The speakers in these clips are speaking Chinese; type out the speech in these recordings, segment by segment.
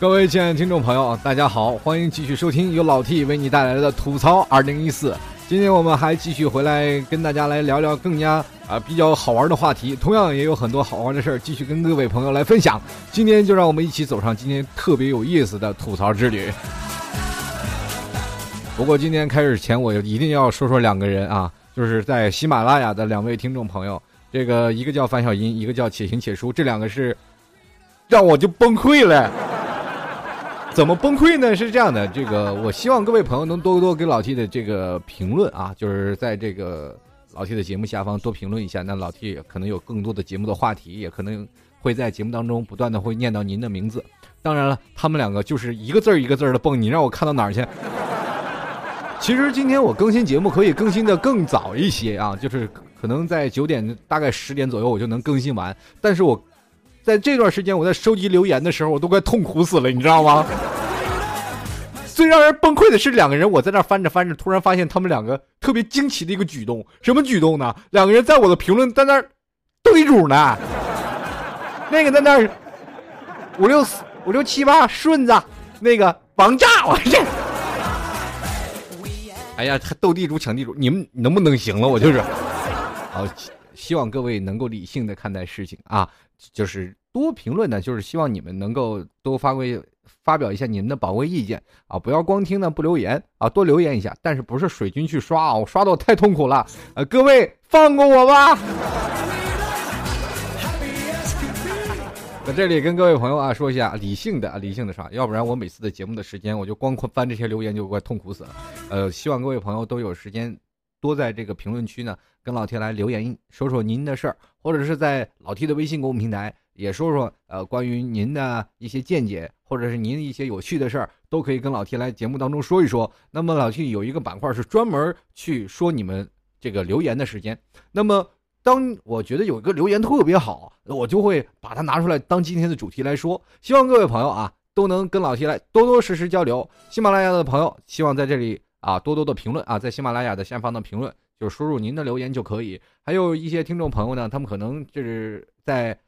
各位亲爱的听众朋友，大家好，欢迎继续收听由老 T 为你带来的吐槽二零一四。今天我们还继续回来跟大家来聊聊更加啊比较好玩的话题，同样也有很多好玩的事儿，继续跟各位朋友来分享。今天就让我们一起走上今天特别有意思的吐槽之旅。不过今天开始前，我一定要说说两个人啊，就是在喜马拉雅的两位听众朋友，这个一个叫樊小英，一个叫且行且书，这两个是让我就崩溃了。怎么崩溃呢？是这样的，这个我希望各位朋友能多多给老 T 的这个评论啊，就是在这个老 T 的节目下方多评论一下。那老 T 可能有更多的节目的话题，也可能会在节目当中不断的会念到您的名字。当然了，他们两个就是一个字儿一个字儿的蹦，你让我看到哪儿去？其实今天我更新节目可以更新的更早一些啊，就是可能在九点大概十点左右我就能更新完，但是我。在这段时间，我在收集留言的时候，我都快痛苦死了，你知道吗？最让人崩溃的是，两个人我在那翻着翻着，突然发现他们两个特别惊奇的一个举动，什么举动呢？两个人在我的评论在那斗地主呢，那个在那五六四五六七八顺子，那个王炸，我这，哎呀，还斗地主抢地主，你们能不能行了？我就是，好，希望各位能够理性的看待事情啊。就是多评论呢，就是希望你们能够多发挥发表一下你们的宝贵意见啊，不要光听呢不留言啊，多留言一下。但是不是水军去刷啊？我刷的我太痛苦了，呃，各位放过我吧。在这里跟各位朋友啊说一下，理性的啊理性的刷，要不然我每次的节目的时间我就光翻这些留言就快痛苦死了。呃，希望各位朋友都有时间。多在这个评论区呢，跟老铁来留言，说说您的事儿，或者是在老 T 的微信公众平台也说说，呃，关于您的一些见解，或者是您一些有趣的事儿，都可以跟老 T 来节目当中说一说。那么老 T 有一个板块是专门去说你们这个留言的时间。那么当我觉得有一个留言特别好，我就会把它拿出来当今天的主题来说。希望各位朋友啊都能跟老 T 来多多实时交流。喜马拉雅的朋友，希望在这里。啊，多多的评论啊，在喜马拉雅的下方的评论，就输入您的留言就可以。还有一些听众朋友呢，他们可能就是在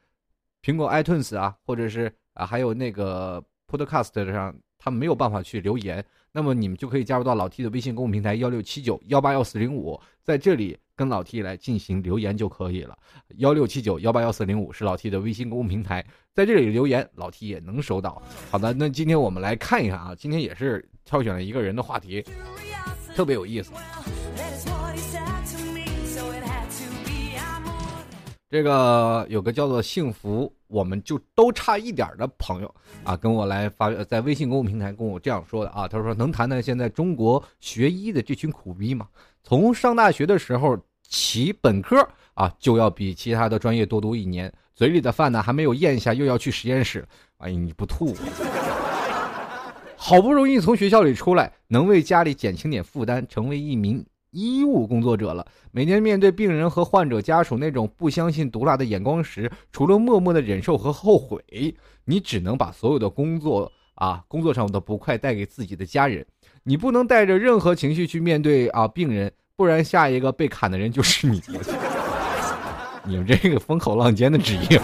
苹果 iTunes 啊，或者是啊，还有那个 Podcast 上，他们没有办法去留言，那么你们就可以加入到老 T 的微信公众平台幺六七九幺八幺四零五，在这里跟老 T 来进行留言就可以了。幺六七九幺八幺四零五是老 T 的微信公众平台，在这里留言，老 T 也能收到。好的，那今天我们来看一看啊，今天也是。挑选了一个人的话题，特别有意思。这个有个叫做“幸福”，我们就都差一点的朋友啊，跟我来发在微信公众平台跟我这样说的啊。他说：“能谈谈现在中国学医的这群苦逼吗？从上大学的时候起，本科啊就要比其他的专业多读一年，嘴里的饭呢还没有咽下，又要去实验室。哎，你不吐？”好不容易从学校里出来，能为家里减轻点负担，成为一名医务工作者了。每天面对病人和患者家属那种不相信毒辣的眼光时，除了默默的忍受和后悔，你只能把所有的工作啊，工作上的不快带给自己的家人。你不能带着任何情绪去面对啊病人，不然下一个被砍的人就是你。你们这个风口浪尖的职业。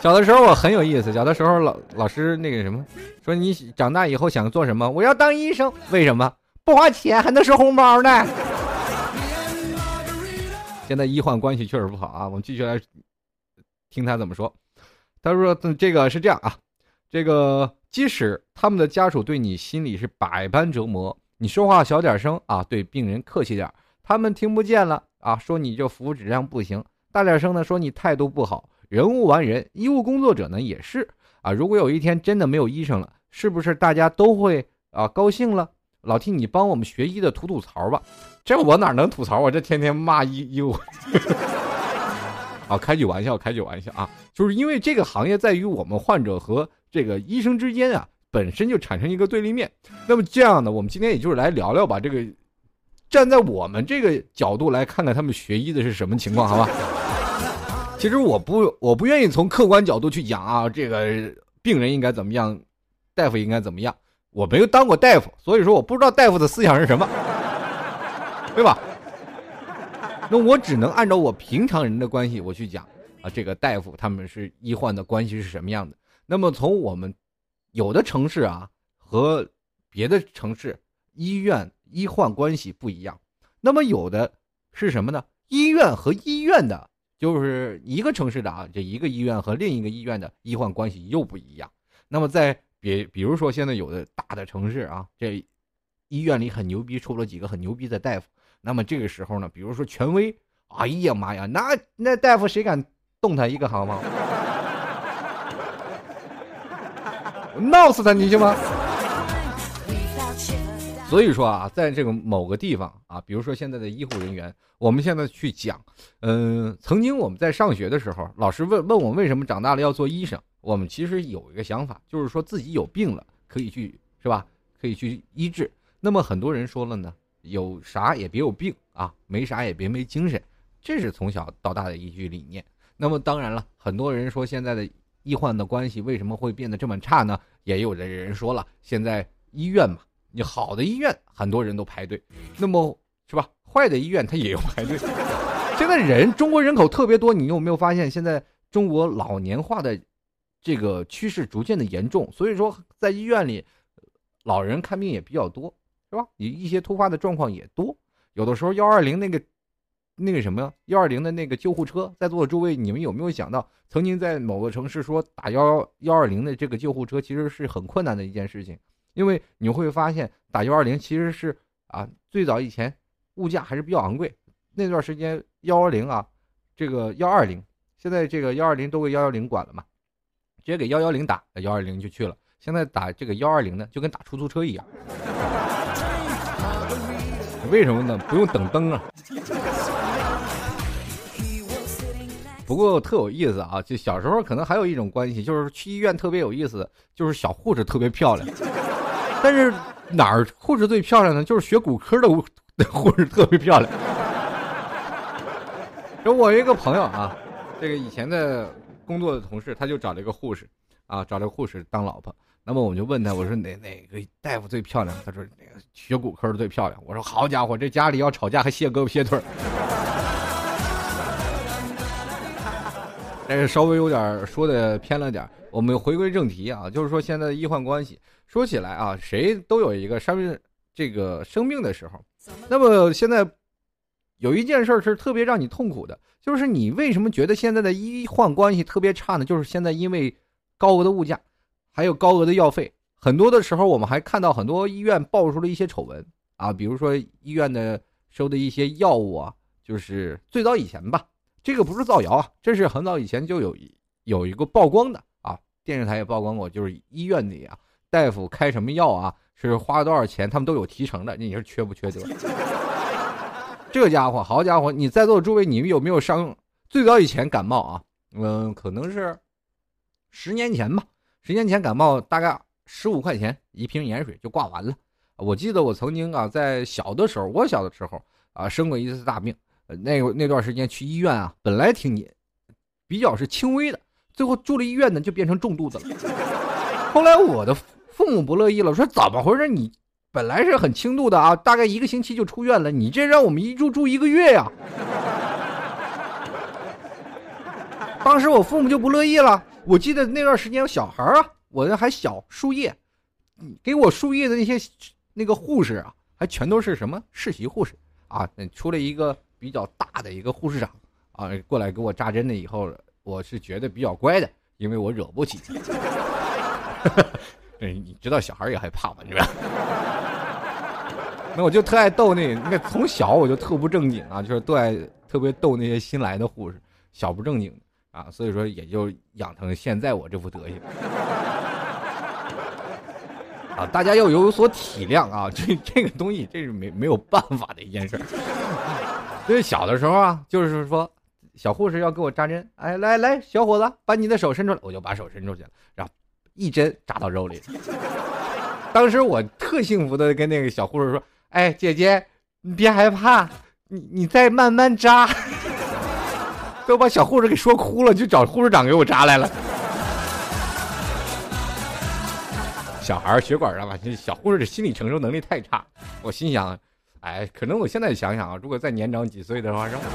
小的时候我很有意思，小的时候老老师那个什么，说你长大以后想做什么？我要当医生。为什么？不花钱还能收红包呢。现在医患关系确实不好啊。我们继续来听他怎么说。他说：“这个是这样啊，这个即使他们的家属对你心里是百般折磨，你说话小点声啊，对病人客气点，他们听不见了啊，说你这服务质量不行；大点声呢，说你态度不好。”人无完人，医务工作者呢也是啊。如果有一天真的没有医生了，是不是大家都会啊高兴了？老替你帮我们学医的吐吐槽吧。这我哪能吐槽？我这天天骂医医务。啊，开句玩笑，开句玩笑啊，就是因为这个行业在于我们患者和这个医生之间啊，本身就产生一个对立面。那么这样呢，我们今天也就是来聊聊吧，这个站在我们这个角度来看看他们学医的是什么情况，好吧？其实我不，我不愿意从客观角度去讲啊，这个病人应该怎么样，大夫应该怎么样。我没有当过大夫，所以说我不知道大夫的思想是什么，对吧？那我只能按照我平常人的关系我去讲啊，这个大夫他们是医患的关系是什么样的？那么从我们有的城市啊和别的城市医院医患关系不一样，那么有的是什么呢？医院和医院的，就是一个城市的啊，这一个医院和另一个医院的医患关系又不一样。那么在比比如说现在有的大的城市啊，这医院里很牛逼，出了几个很牛逼的大夫。那么这个时候呢，比如说权威，哎呀妈呀，那那大夫谁敢动他一个好吗？闹死他你行吗？所以说啊，在这个某个地方啊，比如说现在的医护人员，我们现在去讲，嗯，曾经我们在上学的时候，老师问问我为什么长大了要做医生，我们其实有一个想法，就是说自己有病了可以去是吧？可以去医治。那么很多人说了呢。有啥也别有病啊，没啥也别没精神，这是从小到大的一句理念。那么当然了，很多人说现在的医患的关系为什么会变得这么差呢？也有的人说了，现在医院嘛，你好的医院很多人都排队，那么是吧？坏的医院他也有排队。现在人中国人口特别多，你有没有发现现在中国老年化的这个趋势逐渐的严重？所以说在医院里，老人看病也比较多。是吧？你一些突发的状况也多，有的时候幺二零那个，那个什么幺二零的那个救护车，在座的诸位，你们有没有想到，曾经在某个城市说打幺幺二零的这个救护车，其实是很困难的一件事情，因为你会发现打幺二零其实是啊，最早以前物价还是比较昂贵，那段时间幺幺零啊，这个幺二零，现在这个幺二零都归幺幺零管了嘛，直接给幺幺零打，幺二零就去了，现在打这个幺二零呢，就跟打出租车一样。为什么呢？不用等灯啊。不过特有意思啊，就小时候可能还有一种关系，就是去医院特别有意思，就是小护士特别漂亮。但是哪儿护士最漂亮呢？就是学骨科的护士 特别漂亮。就我一个朋友啊，这个以前的工作的同事，他就找了一个护士啊，找了个护士当老婆。那么我就问他，我说哪哪个大夫最漂亮？他说那个学骨科的最漂亮。我说好家伙，这家里要吵架还卸胳膊卸腿。这个稍微有点说的偏了点我们回归正题啊，就是说现在的医患关系，说起来啊，谁都有一个生病这个生病的时候。那么现在有一件事是特别让你痛苦的，就是你为什么觉得现在的医患关系特别差呢？就是现在因为高额的物价。还有高额的药费，很多的时候我们还看到很多医院爆出了一些丑闻啊，比如说医院的收的一些药物啊，就是最早以前吧，这个不是造谣啊，这是很早以前就有有一个曝光的啊，电视台也曝光过，就是医院里啊，大夫开什么药啊，是花了多少钱，他们都有提成的，你是缺不缺德？这家伙，好家伙，你在座的诸位，你们有没有上？最早以前感冒啊，嗯，可能是十年前吧。十年前感冒大概十五块钱一瓶盐水就挂完了。我记得我曾经啊，在小的时候，我小的时候啊，生过一次大病。那那段时间去医院啊，本来挺比较是轻微的，最后住了医院呢，就变成重度的了。后来我的父母不乐意了，说怎么回事？你本来是很轻度的啊，大概一个星期就出院了，你这让我们一住住一个月呀。当时我父母就不乐意了。我记得那段时间有小孩啊，我那还小，输液，给我输液的那些那个护士啊，还全都是什么实习护士啊。出了一个比较大的一个护士长啊，过来给我扎针了以后，我是觉得比较乖的，因为我惹不起。你知道小孩也害怕吧？你吧？那我就特爱逗那那从小我就特不正经啊，就是都爱特别逗那些新来的护士，小不正经。啊，所以说也就养成现在我这副德行。啊，大家要有所体谅啊，这这个东西这是没没有办法的一件事。所以小的时候啊，就是说小护士要给我扎针，哎，来来，小伙子，把你的手伸出来，我就把手伸出去了，然后一针扎到肉里。当时我特幸福的跟那个小护士说：“哎，姐姐，你别害怕，你你再慢慢扎。都把小护士给说哭了，就找护士长给我扎来了。小孩血管上吧，这小护士的心理承受能力太差。我心想，哎，可能我现在想想啊，如果再年长几岁的话，让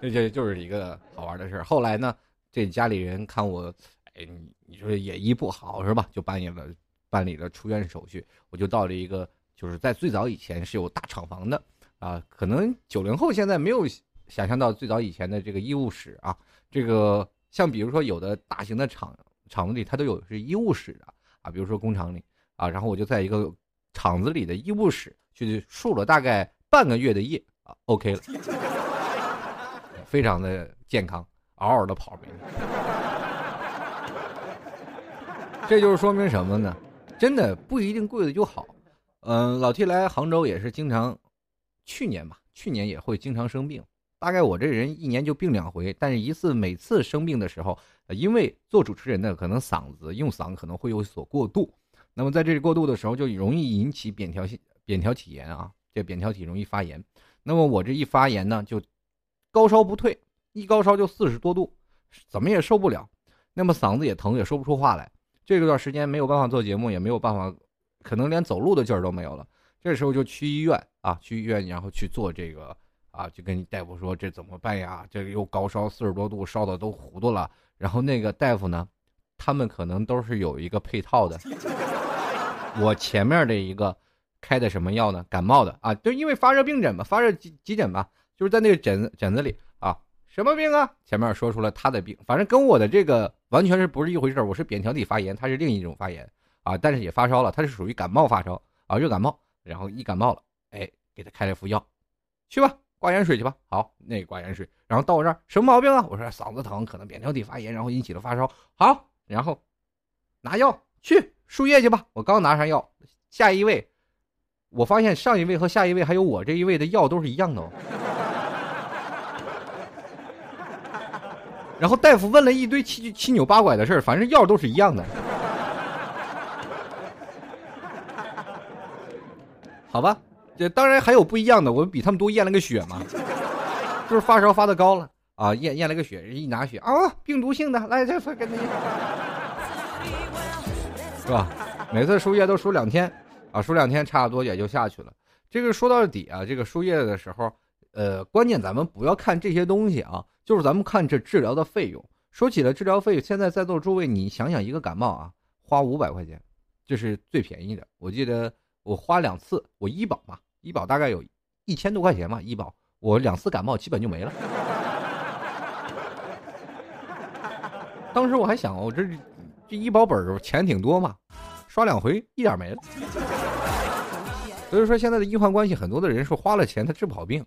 这就就是一个好玩的事儿后来呢，这家里人看我，哎，你你说也医不好是吧？就办理了办理了出院手续，我就到了一个就是在最早以前是有大厂房的。啊，可能九零后现在没有想象到最早以前的这个医务室啊，这个像比如说有的大型的厂厂子里，它都有是医务室的啊，啊比如说工厂里啊，然后我就在一个厂子里的医务室去输了大概半个月的液啊，OK 了，非常的健康，嗷嗷的跑，这就是说明什么呢？真的不一定贵的就好，嗯，老 T 来杭州也是经常。去年吧，去年也会经常生病，大概我这人一年就病两回，但是一次每次生病的时候，因为做主持人的可能嗓子用嗓可能会有所过度，那么在这里过度的时候就容易引起扁桃腺扁桃体炎啊，这扁桃体容易发炎，那么我这一发炎呢，就高烧不退，一高烧就四十多度，怎么也受不了，那么嗓子也疼，也说不出话来，这段时间没有办法做节目，也没有办法，可能连走路的劲儿都没有了。这时候就去医院啊，去医院，然后去做这个啊，就跟大夫说这怎么办呀？这个又高烧四十多度，烧的都糊涂了。然后那个大夫呢，他们可能都是有一个配套的。我前面的一个开的什么药呢？感冒的啊，就因为发热病诊嘛，发热急急诊嘛，就是在那个诊诊子里啊，什么病啊？前面说出了他的病，反正跟我的这个完全是不是一回事我是扁桃体发炎，他是另一种发炎啊，但是也发烧了，他是属于感冒发烧啊，热感冒。然后一感冒了，哎，给他开了副药，去吧，挂盐水去吧。好，那挂盐水。然后到我这儿，什么毛病啊？我说嗓子疼，可能扁桃体发炎，然后引起了发烧。好，然后拿药去输液去吧。我刚拿上药，下一位，我发现上一位和下一位还有我这一位的药都是一样的。哦。然后大夫问了一堆七七扭八拐的事儿，反正药都是一样的。好吧，这当然还有不一样的，我们比他们多验了个血嘛，就是发烧发的高了啊，验验了个血，一拿血啊，病毒性的，来这给你，是吧？每次输液都输两天啊，输两天差不多也就下去了。这个说到底啊，这个输液的时候，呃，关键咱们不要看这些东西啊，就是咱们看这治疗的费用。说起了治疗费用，现在在座诸位，你想想一个感冒啊，花五百块钱，这是最便宜的，我记得。我花两次，我医保嘛，医保大概有一千多块钱嘛，医保我两次感冒基本就没了。当时我还想，我这这医保本钱挺多嘛，刷两回一点没了。所以说现在的医患关系，很多的人说花了钱他治不好病，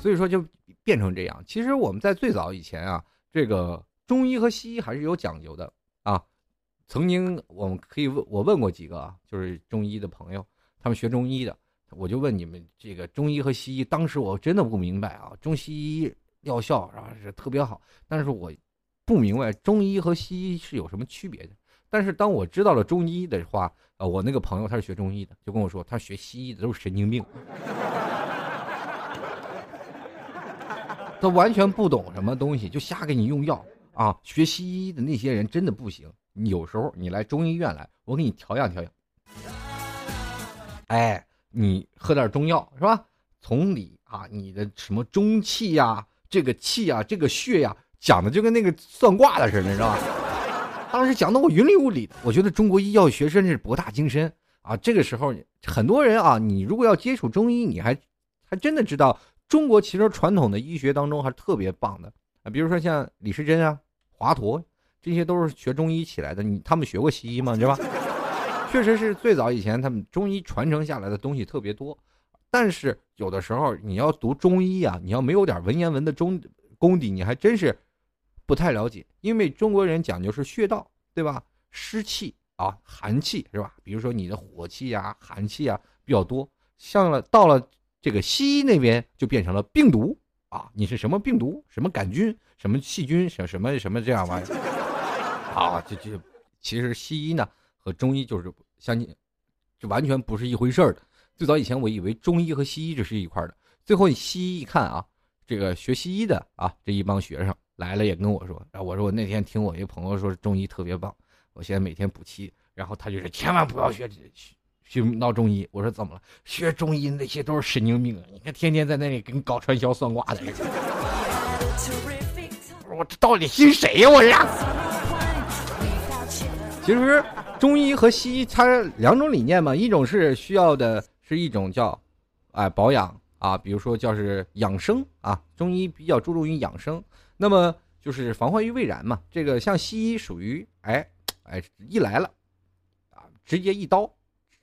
所以说就变成这样。其实我们在最早以前啊，这个中医和西医还是有讲究的啊。曾经我们可以问我问过几个啊，就是中医的朋友。他们学中医的，我就问你们这个中医和西医，当时我真的不明白啊，中西医药效是吧是特别好，但是我不明白中医和西医是有什么区别的。但是当我知道了中医的话，呃，我那个朋友他是学中医的，就跟我说，他学西医的都是神经病，他完全不懂什么东西，就瞎给你用药啊。学西医的那些人真的不行，有时候你来中医院来，我给你调养调养。哎，你喝点中药是吧？从里啊，你的什么中气呀，这个气呀，这个血呀，讲的就跟那个算卦的似的，是吧？当时讲的我云里雾里的。我觉得中国医药学真是博大精深啊。这个时候，很多人啊，你如果要接触中医，你还还真的知道中国其实传统的医学当中还是特别棒的啊。比如说像李时珍啊、华佗，这些都是学中医起来的。你他们学过西医吗？对吧？确实是最早以前他们中医传承下来的东西特别多，但是有的时候你要读中医啊，你要没有点文言文的中功底，你还真是不太了解。因为中国人讲究是穴道，对吧？湿气啊，寒气是吧？比如说你的火气啊、寒气啊比较多，像了到了这个西医那边就变成了病毒啊，你是什么病毒、什么杆菌、什么细菌、什什么什么这样玩意儿 啊？这这其实西医呢和中医就是。相近，这完全不是一回事儿的。最早以前我以为中医和西医这是一块儿的，最后你西医一看啊，这个学西医的啊这一帮学生来了也跟我说，啊我说我那天听我一个朋友说中医特别棒，我现在每天补气，然后他就是千万不要学学学闹中医。我说怎么了？学中医那些都是神经病啊，你看天天在那里跟搞传销算卦的。我这到底信谁呀？我这。其实中医和西医它两种理念嘛，一种是需要的是一种叫，哎保养啊，比如说叫是养生啊，中医比较注重于养生，那么就是防患于未然嘛。这个像西医属于哎哎一来了，啊直接一刀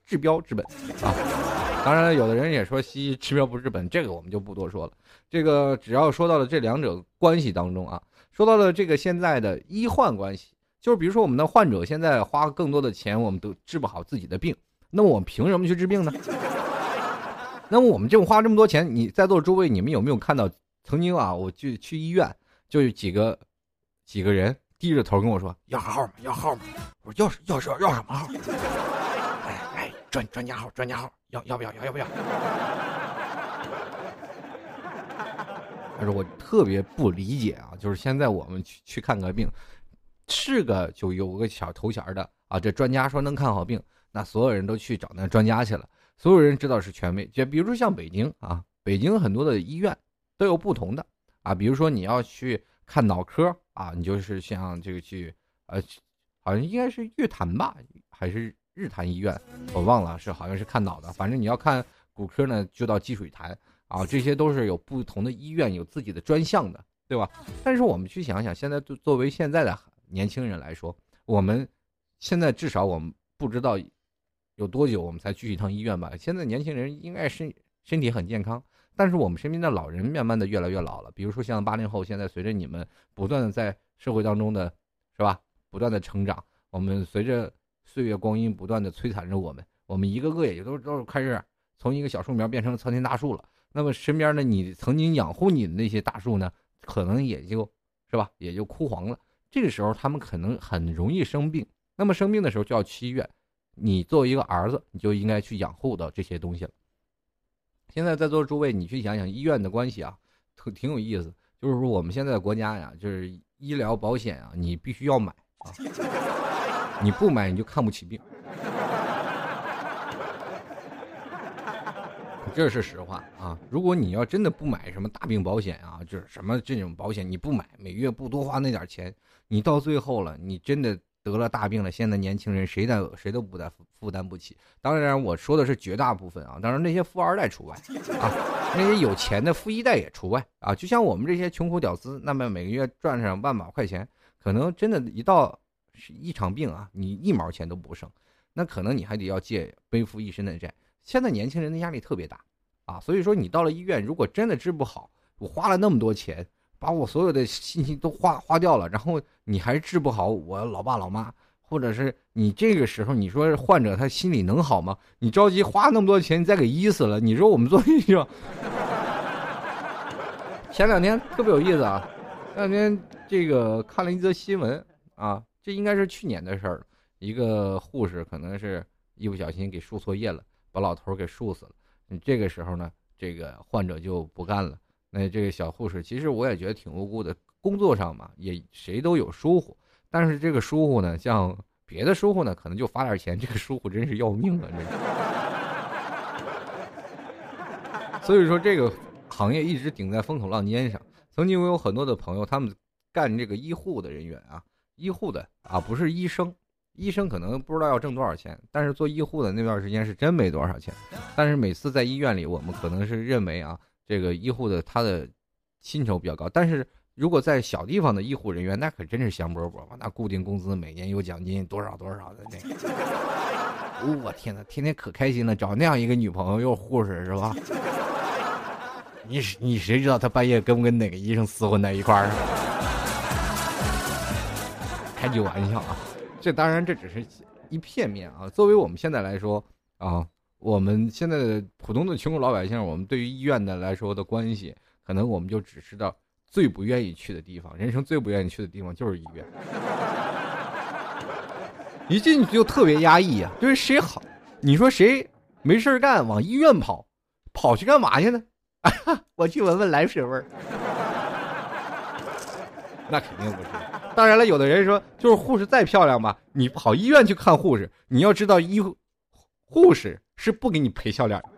治标治本啊。当然，有的人也说西医治标不治本，这个我们就不多说了。这个只要说到了这两者关系当中啊。说到了这个现在的医患关系，就是比如说我们的患者现在花更多的钱，我们都治不好自己的病，那么我们凭什么去治病呢？那么我们这么花这么多钱，你在座诸位，你们有没有看到曾经啊，我去去医院，就有几个几个人低着头跟我说要号吗？要号吗？我说要要要要什么号？哎哎，专专家号，专家号，要要不要？要要不要？但是我特别不理解啊，就是现在我们去去看个病，是个就有个小头衔的啊，这专家说能看好病，那所有人都去找那专家去了，所有人知道是权威。就比如说像北京啊，北京很多的医院都有不同的啊，比如说你要去看脑科啊，你就是像这个去呃，好像应该是月坛吧，还是日坛医院，我忘了是好像是看脑的，反正你要看骨科呢，就到积水潭。啊，这些都是有不同的医院有自己的专项的，对吧？但是我们去想想，现在作作为现在的年轻人来说，我们现在至少我们不知道有多久我们才去一趟医院吧？现在年轻人应该身身体很健康，但是我们身边的老人慢慢的越来越老了。比如说像八零后，现在随着你们不断的在社会当中的，是吧？不断的成长，我们随着岁月光阴不断的摧残着我们，我们一个个也都都是开始从一个小树苗变成了参天大树了。那么身边的，你曾经养护你的那些大树呢，可能也就，是吧，也就枯黄了。这个时候他们可能很容易生病。那么生病的时候就要去医院。你作为一个儿子，你就应该去养护到这些东西了。现在在座诸位，你去想想医院的关系啊，特挺有意思。就是说我们现在的国家呀，就是医疗保险啊，你必须要买啊，你不买你就看不起病。这是实话啊！如果你要真的不买什么大病保险啊，就是什么这种保险你不买，每月不多花那点钱，你到最后了，你真的得了大病了，现在年轻人谁担谁都不担负担不起。当然我说的是绝大部分啊，当然那些富二代除外 啊，那些有钱的富一代也除外啊。就像我们这些穷苦屌丝，那么每个月赚上万把块钱，可能真的一到一场病啊，你一毛钱都不剩，那可能你还得要借背负一身的债。现在年轻人的压力特别大，啊，所以说你到了医院，如果真的治不好，我花了那么多钱，把我所有的信息都花花掉了，然后你还治不好我老爸老妈，或者是你这个时候你说患者他心里能好吗？你着急花那么多钱，你再给医死了，你说我们做医生？前两天特别有意思啊，前两天这个看了一则新闻啊，这应该是去年的事儿，一个护士可能是一不小心给输错液了。把老头给竖死了，这个时候呢，这个患者就不干了。那这个小护士，其实我也觉得挺无辜的。工作上嘛，也谁都有疏忽，但是这个疏忽呢，像别的疏忽呢，可能就罚点钱，这个疏忽真是要命啊！这所以说，这个行业一直顶在风口浪尖上。曾经我有很多的朋友，他们干这个医护的人员啊，医护的啊，不是医生。医生可能不知道要挣多少钱，但是做医护的那段时间是真没多少钱。但是每次在医院里，我们可能是认为啊，这个医护的他的薪酬比较高。但是如果在小地方的医护人员，那可真是香饽饽嘛，那固定工资每年有奖金多少多少的那个。我天哪，天天可开心了，找那样一个女朋友又护士是吧？你你谁知道他半夜跟不跟哪个医生厮混在一块儿？开句玩笑啊。这当然这只是一片面啊。作为我们现在来说啊，我们现在的普通的穷苦老百姓，我们对于医院的来说的关系，可能我们就只知道最不愿意去的地方，人生最不愿意去的地方就是医院。一进去就特别压抑呀，对谁好，你说谁没事干往医院跑，跑去干嘛去呢？我去闻闻来水味儿。那肯定不是。当然了，有的人说，就是护士再漂亮吧，你跑医院去看护士，你要知道医护士是不给你赔笑脸。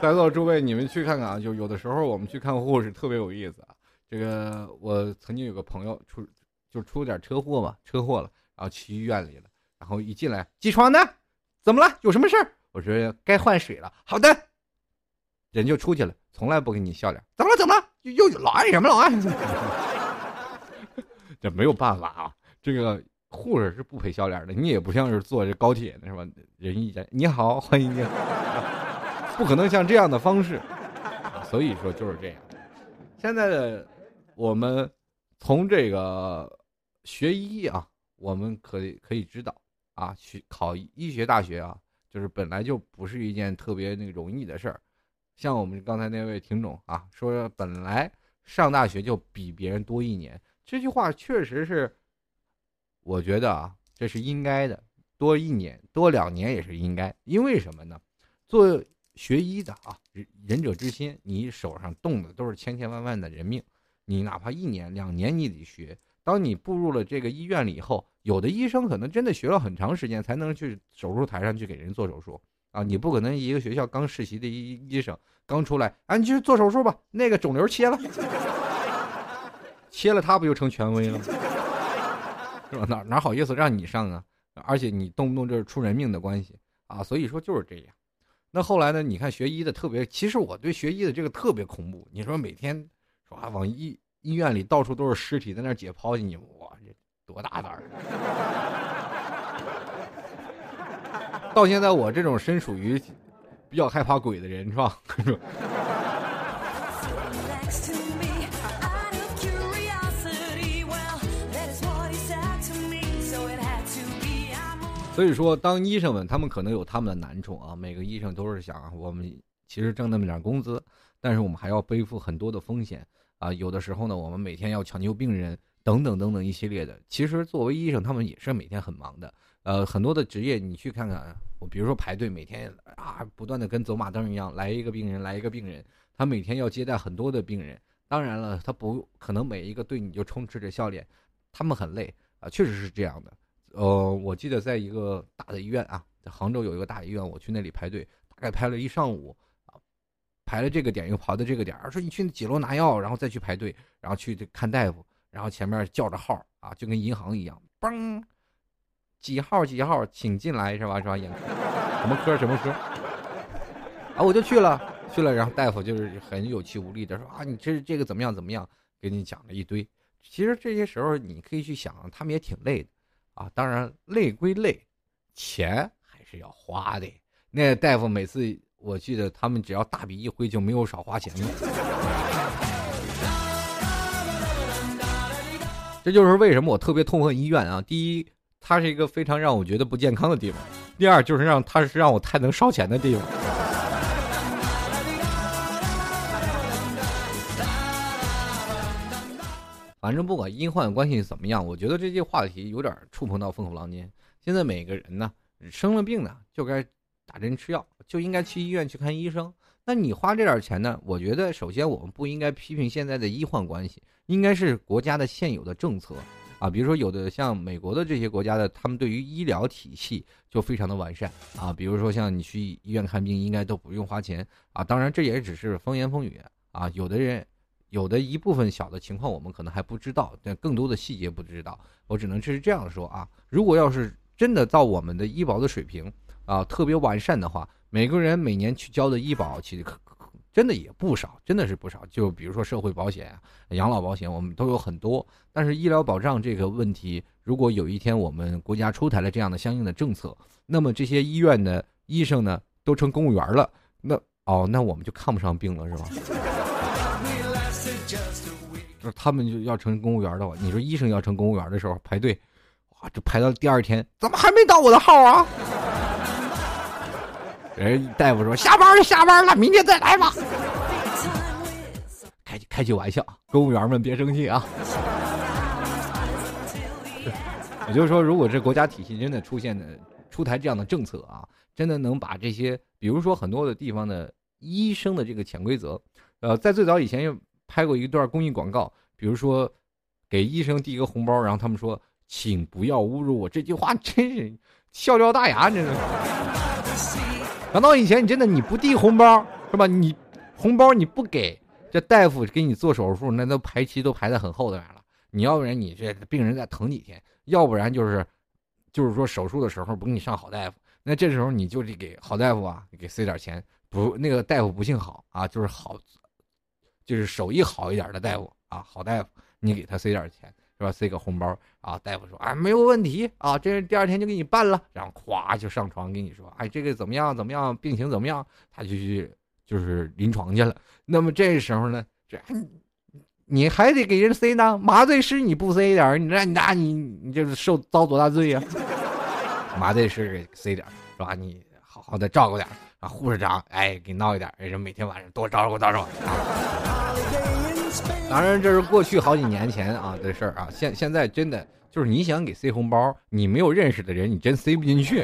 在座诸位，你们去看看啊，就有的时候我们去看护士特别有意思啊。这个我曾经有个朋友出就出点车祸嘛，车祸了，然后去医院里了，然后一进来，机床呢？怎么了？有什么事儿？我说该换水了。好的，人就出去了，从来不给你笑脸。怎么了？怎么了？又又老爱什么老爱？这没有办法啊，这个护士是不赔笑脸的。你也不像是坐这高铁的是吧？人一见你好，欢迎你。不可能像这样的方式，所以说就是这样。现在的我们从这个学医啊，我们可以可以知道啊，去考医学大学啊，就是本来就不是一件特别那个容易的事儿。像我们刚才那位听众啊，说本来上大学就比别人多一年，这句话确实是，我觉得啊，这是应该的，多一年多两年也是应该。因为什么呢？做学医的啊，仁者之心，你手上动的都是千千万万的人命，你哪怕一年两年你得学。当你步入了这个医院里以后，有的医生可能真的学了很长时间才能去手术台上去给人做手术啊，你不可能一个学校刚实习的医医生刚出来，啊，你去做手术吧，那个肿瘤切了，切了他不就成权威了吗？是吧？哪哪好意思让你上啊？而且你动不动就是出人命的关系啊，所以说就是这样。那后来呢？你看学医的特别，其实我对学医的这个特别恐怖。你说每天说啊往医医院里到处都是尸体，在那解剖，你哇，这多大胆儿！到现在我这种身属于比较害怕鬼的人，是吧？所以说，当医生们，他们可能有他们的难处啊。每个医生都是想，我们其实挣那么点工资，但是我们还要背负很多的风险啊。有的时候呢，我们每天要抢救病人，等等等等一系列的。其实作为医生，他们也是每天很忙的。呃，很多的职业，你去看看，我比如说排队，每天啊，不断的跟走马灯一样，来一个病人，来一个病人，他每天要接待很多的病人。当然了，他不可能每一个对你就充斥着笑脸，他们很累啊，确实是这样的。呃，我记得在一个大的医院啊，在杭州有一个大医院，我去那里排队，大概排了一上午，排了这个点又跑到这个点说你去几楼拿药，然后再去排队，然后去看大夫，然后前面叫着号啊，就跟银行一样，嘣，几号几号，请进来是吧是吧？眼科什么科什么科啊，我就去了去了，然后大夫就是很有气无力的说啊，你这这个怎么样怎么样，给你讲了一堆。其实这些时候你可以去想，他们也挺累的。啊，当然累归累，钱还是要花的。那大夫每次，我记得他们只要大笔一挥，就没有少花钱的。这就是为什么我特别痛恨医院啊！第一，它是一个非常让我觉得不健康的地方；第二，就是让它是让我太能烧钱的地方。反正不管医患关系怎么样，我觉得这些话题有点触碰到风口浪尖。现在每个人呢，生了病呢就该打针吃药，就应该去医院去看医生。那你花这点钱呢？我觉得首先我们不应该批评现在的医患关系，应该是国家的现有的政策啊。比如说有的像美国的这些国家的，他们对于医疗体系就非常的完善啊。比如说像你去医院看病，应该都不用花钱啊。当然这也只是风言风语啊。有的人。有的一部分小的情况，我们可能还不知道，但更多的细节不知道。我只能是这样说啊。如果要是真的到我们的医保的水平啊，特别完善的话，每个人每年去交的医保，其实可真的也不少，真的是不少。就比如说社会保险、养老保险，我们都有很多。但是医疗保障这个问题，如果有一天我们国家出台了这样的相应的政策，那么这些医院的医生呢，都成公务员了，那哦，那我们就看不上病了，是吧？他们就要成公务员的话，你说医生要成公务员的时候排队，哇，这排到第二天，怎么还没到我的号啊？人大夫说下班了，下班了，明天再来吧。开开句玩笑，公务员们别生气啊。我就是说，如果这国家体系真的出现的出台这样的政策啊，真的能把这些，比如说很多的地方的医生的这个潜规则，呃，在最早以前又拍过一段公益广告，比如说给医生递一个红包，然后他们说，请不要侮辱我，这句话真是笑掉大牙，真的。想到以前，你真的你不递红包是吧？你红包你不给，这大夫给你做手术，那都排期都排在很后头了。你要不然你这病人再疼几天。要不然就是，就是说手术的时候不给你上好大夫，那这时候你就得给好大夫啊，给塞点钱。不，那个大夫不姓好啊，就是好，就是手艺好一点的大夫啊，好大夫，你给他塞点钱是吧？塞个红包啊，大夫说啊没有问题啊，这第二天就给你办了，然后咵就上床跟你说，哎这个怎么样怎么样，病情怎么样，他就去就是临床去了。那么这时候呢，这。你还得给人塞呢，麻醉师你不塞一点，你那那你你就是受遭多大罪呀？麻醉师给塞点是吧？你好好的照顾点啊，护士长哎给闹一点儿，人每天晚上多照顾照顾。当然这是过去好几年前啊的事儿啊，现现在真的就是你想给塞红包，你没有认识的人，你真塞不进去。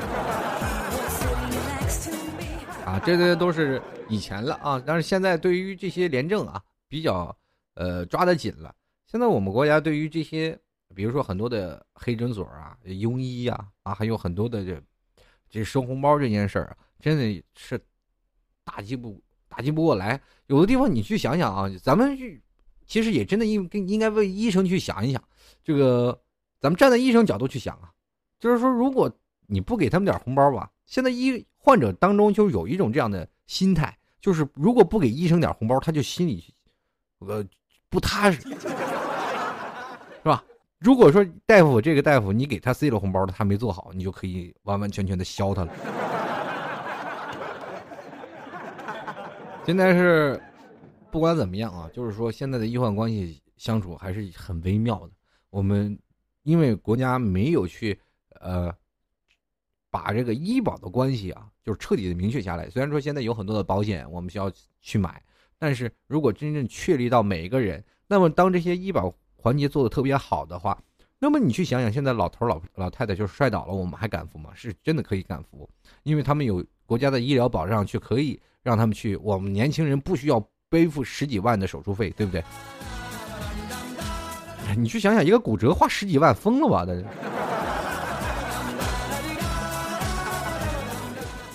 啊，这些都是以前了啊，但是现在对于这些廉政啊比较。呃，抓得紧了。现在我们国家对于这些，比如说很多的黑诊所啊、庸医啊，啊，还有很多的这这收红包这件事儿，真的是打击不打击不过来。有的地方你去想想啊，咱们去其实也真的应应该为医生去想一想。这个咱们站在医生角度去想啊，就是说，如果你不给他们点红包吧，现在医患者当中就有一种这样的心态，就是如果不给医生点红包，他就心里呃。不踏实，是吧？如果说大夫这个大夫，你给他塞了红包他没做好，你就可以完完全全的削他了。现在是不管怎么样啊，就是说现在的医患关系相处还是很微妙的。我们因为国家没有去呃把这个医保的关系啊，就是彻底的明确下来。虽然说现在有很多的保险，我们需要去买。但是如果真正确立到每一个人，那么当这些医保环节做的特别好的话，那么你去想想，现在老头老老太太就是摔倒了，我们还敢扶吗？是真的可以敢扶，因为他们有国家的医疗保障，去可以让他们去。我们年轻人不需要背负十几万的手术费，对不对？你去想想，一个骨折花十几万，疯了吧？这。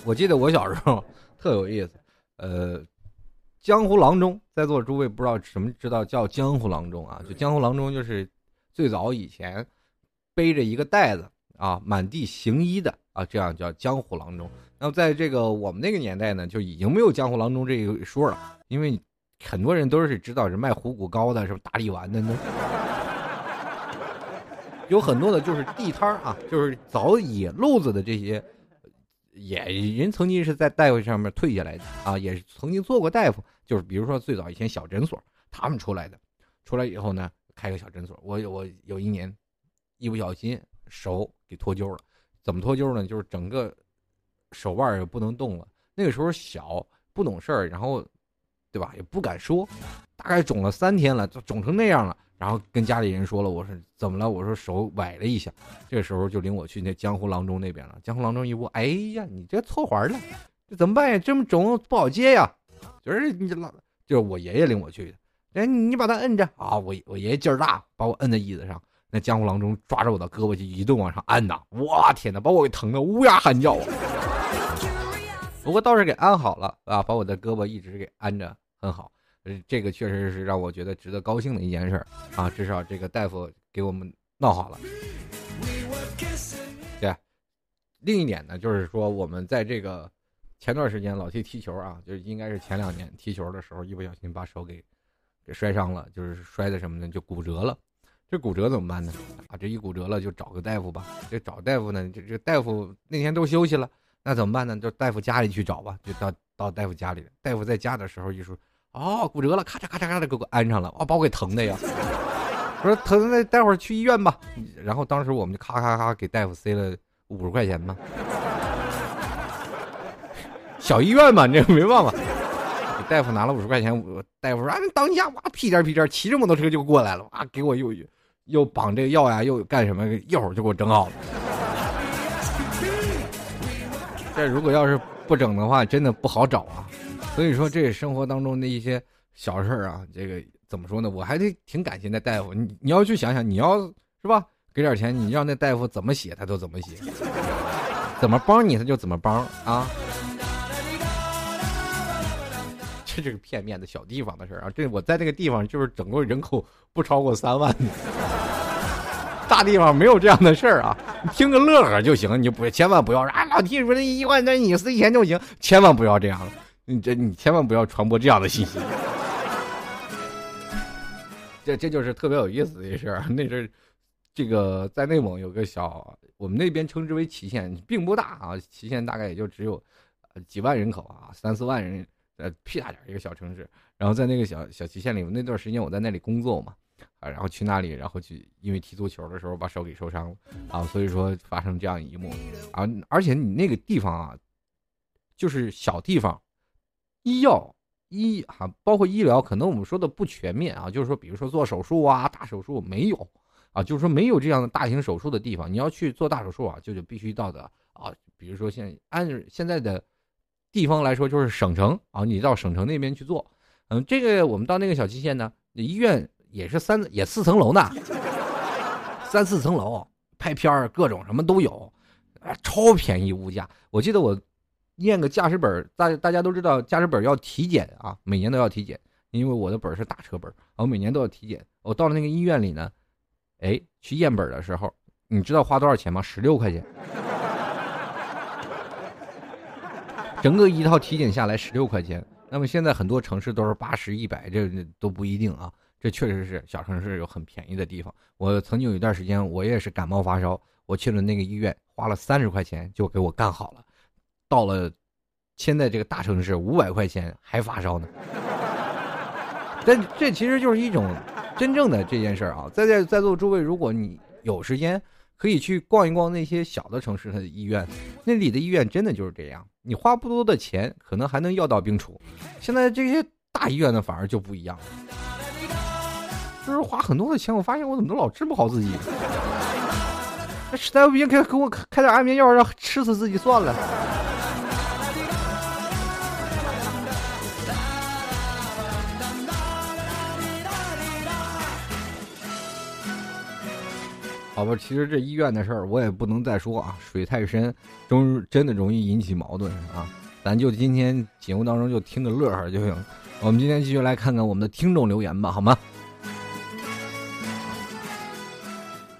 我记得我小时候特有意思，呃。江湖郎中，在座诸位不知道什么知道叫江湖郎中啊？就江湖郎中就是最早以前背着一个袋子啊，满地行医的啊，这样叫江湖郎中。那么在这个我们那个年代呢，就已经没有江湖郎中这一说了，因为很多人都是知道是卖虎骨膏的，是大力丸的呢。有很多的就是地摊儿啊，就是找野路子的这些。也人曾经是在大夫上面退下来的啊，也是曾经做过大夫，就是比如说最早以前小诊所他们出来的，出来以后呢开个小诊所。我我有一年一不小心手给脱臼了，怎么脱臼呢？就是整个手腕也不能动了。那个时候小不懂事儿，然后对吧也不敢说，大概肿了三天了，就肿成那样了。然后跟家里人说了，我说怎么了？我说手崴了一下。这时候就领我去那江湖郎中那边了。江湖郎中一问，哎呀，你这错环了，这怎么办呀？这么肿不好接呀。就是你老，就是我爷爷领我去的。哎，你把他摁着啊！我我爷爷劲儿大，把我摁在椅子上。那江湖郎中抓着我的胳膊就一顿往上按呐！哇天哪，把我给疼的乌鸦喊叫啊！不过倒是给安好了啊，把我的胳膊一直给安着，很好。呃这个确实是让我觉得值得高兴的一件事啊！至少这个大夫给我们闹好了。对，另一点呢，就是说我们在这个前段时间老去踢球啊，就是应该是前两年踢球的时候，一不小心把手给给摔伤了，就是摔的什么呢？就骨折了。这骨折怎么办呢？啊，这一骨折了就找个大夫吧。这找大夫呢，这这大夫那天都休息了，那怎么办呢？就大夫家里去找吧。就到到大夫家里，大夫在家的时候一说。哦，骨折了，咔嚓咔嚓咔嚓给我安上了，哇，把我给疼的呀！我 说疼，那待会儿去医院吧。然后当时我们就咔咔咔给大夫塞了五十块钱嘛，小医院嘛，这没办法。给大夫拿了五十块钱，我大夫说啊，你等一下，哇，屁颠屁颠骑着摩托车就过来了，哇，给我又又绑这个药呀，又干什么？一会儿就给我整好了。这如果要是不整的话，真的不好找啊。所以说，这生活当中的一些小事儿啊，这个怎么说呢？我还得挺感谢那大夫。你你要去想想，你要是吧，给点钱，你让那大夫怎么写，他都怎么写，怎么帮你他就怎么帮啊。这就是片面的小地方的事儿啊！这我在那个地方就是整个人口不超过三万，大地方没有这样的事儿啊！你 听个乐呵就行，你不千万不要啊！老弟说那一万，那你塞钱就行，千万不要这样。你这你千万不要传播这样的信息。这这就是特别有意思的一事儿。那是这个在内蒙有个小，我们那边称之为祁县，并不大啊。祁县大概也就只有几万人口啊，三四万人。呃，屁大点一个小城市，然后在那个小小祁县里，那段时间我在那里工作嘛，然后去那里，然后去，因为踢足球的时候把手给受伤了，啊，所以说发生这样一幕，啊，而且你那个地方啊，就是小地方，医药医啊，包括医疗，可能我们说的不全面啊，就是说，比如说做手术啊，大手术没有，啊，就是说没有这样的大型手术的地方，你要去做大手术啊，就就必须到的啊，比如说现按现在的。地方来说就是省城啊，你到省城那边去做，嗯，这个我们到那个小区县呢，医院也是三也四层楼呢，三四层楼，拍片儿各种什么都有，超便宜物价。我记得我验个驾驶本，大大家都知道驾驶本要体检啊，每年都要体检，因为我的本是大车本，我每年都要体检。我到了那个医院里呢，哎，去验本的时候，你知道花多少钱吗？十六块钱。整个一套体检下来十六块钱，那么现在很多城市都是八十一百，这都不一定啊。这确实是小城市有很便宜的地方。我曾经有一段时间，我也是感冒发烧，我去了那个医院，花了三十块钱就给我干好了。到了现在这个大城市，五百块钱还发烧呢。但这其实就是一种真正的这件事儿啊。在在在座诸位，如果你有时间。可以去逛一逛那些小的城市的医院，那里的医院真的就是这样，你花不多的钱，可能还能药到病除。现在这些大医院呢，反而就不一样了，就是花很多的钱，我发现我怎么都老治不好自己。实在不行，给给我开点安眠药，让吃死自己算了。好吧，其实这医院的事儿我也不能再说啊，水太深，终真的容易引起矛盾啊。咱就今天节目当中就听个乐呵就行。我们今天继续来看看我们的听众留言吧，好吗？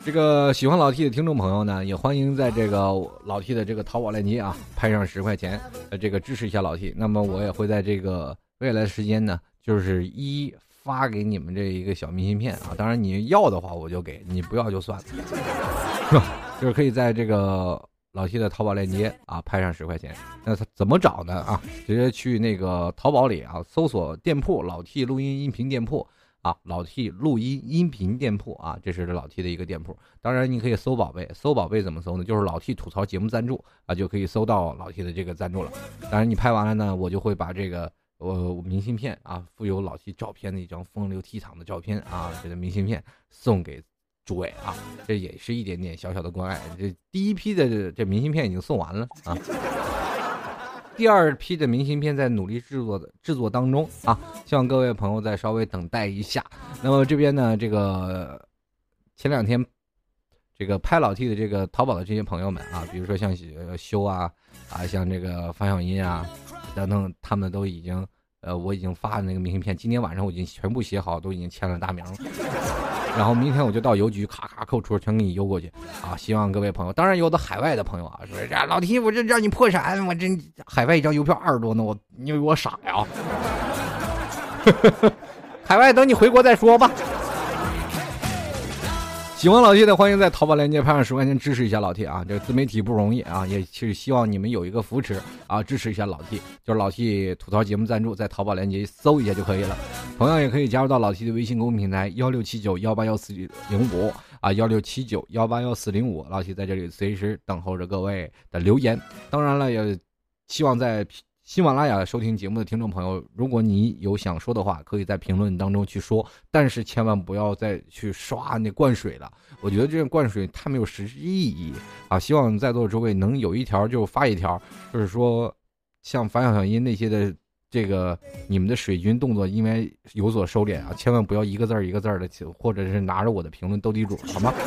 这个喜欢老 T 的听众朋友呢，也欢迎在这个老 T 的这个淘宝链接啊，拍上十块钱，呃，这个支持一下老 T。那么我也会在这个未来的时间呢，就是一。发给你们这一个小明信片啊，当然你要的话我就给你，不要就算了，就是可以在这个老 T 的淘宝链接啊拍上十块钱。那他怎么找呢啊？直接去那个淘宝里啊搜索店铺老 T 录音音频店铺啊，老 T 录音音频店铺啊，这是老 T 的一个店铺。当然你可以搜宝贝，搜宝贝怎么搜呢？就是老 T 吐槽节目赞助啊，就可以搜到老 T 的这个赞助了。当然你拍完了呢，我就会把这个。我明信片啊，附有老 T 照片的一张风流倜傥的照片啊，这个明信片送给诸位啊，这也是一点点小小的关爱。这第一批的这明信片已经送完了啊，第二批的明信片在努力制作的制作当中啊，希望各位朋友再稍微等待一下。那么这边呢，这个前两天这个拍老 T 的这个淘宝的这些朋友们啊，比如说像修啊啊，像这个方小音啊。等等，他们都已经，呃，我已经发的那个明信片，今天晚上我已经全部写好，都已经签了大名了。然后明天我就到邮局，咔咔扣除，全给你邮过去。啊，希望各位朋友，当然有的海外的朋友啊，说这老提我这让你破产，我这海外一张邮票二十多呢，我你以为我傻呀？海外等你回国再说吧。喜欢老 T 的，欢迎在淘宝链接拍上十块钱支持一下老 T 啊！这个自媒体不容易啊，也是希望你们有一个扶持啊，支持一下老 T，就是老 T 吐槽节目赞助，在淘宝链接搜一下就可以了。同样也可以加入到老 T 的微信公众平台幺六七九幺八幺四零五啊，幺六七九幺八幺四零五，老 T 在这里随时等候着各位的留言。当然了，也希望在喜马拉雅收听节目的听众朋友，如果你有想说的话，可以在评论当中去说，但是千万不要再去刷那灌水了。我觉得这个灌水太没有实质意义啊！希望在座的诸位能有一条就发一条，就是说像樊小小音那些的这个你们的水军动作，应该有所收敛啊！千万不要一个字儿一个字儿的，或者是拿着我的评论斗地主，好吗？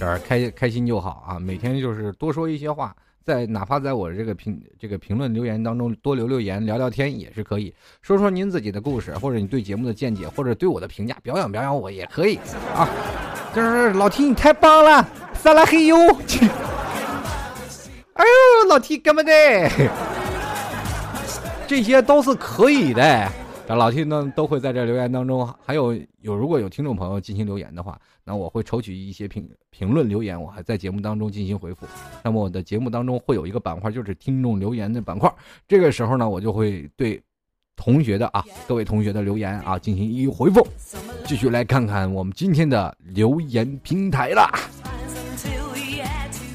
这儿开开心就好啊！每天就是多说一些话。在哪怕在我这个评这个评论留言当中多留留言聊聊天也是可以。说说您自己的故事或者你对节目的见解或者对我的评价表扬表扬我也可以啊，就是老 T 你太棒了，撒拉嘿哟，哎呦老 T 干嘛的，这些都是可以的。这老 T 呢都会在这留言当中，还有有如果有听众朋友进行留言的话，那我会抽取一些评评论留言，我还在节目当中进行回复。那么我的节目当中会有一个板块，就是听众留言的板块。这个时候呢，我就会对同学的啊各位同学的留言啊进行一一回复。继续来看看我们今天的留言平台啦。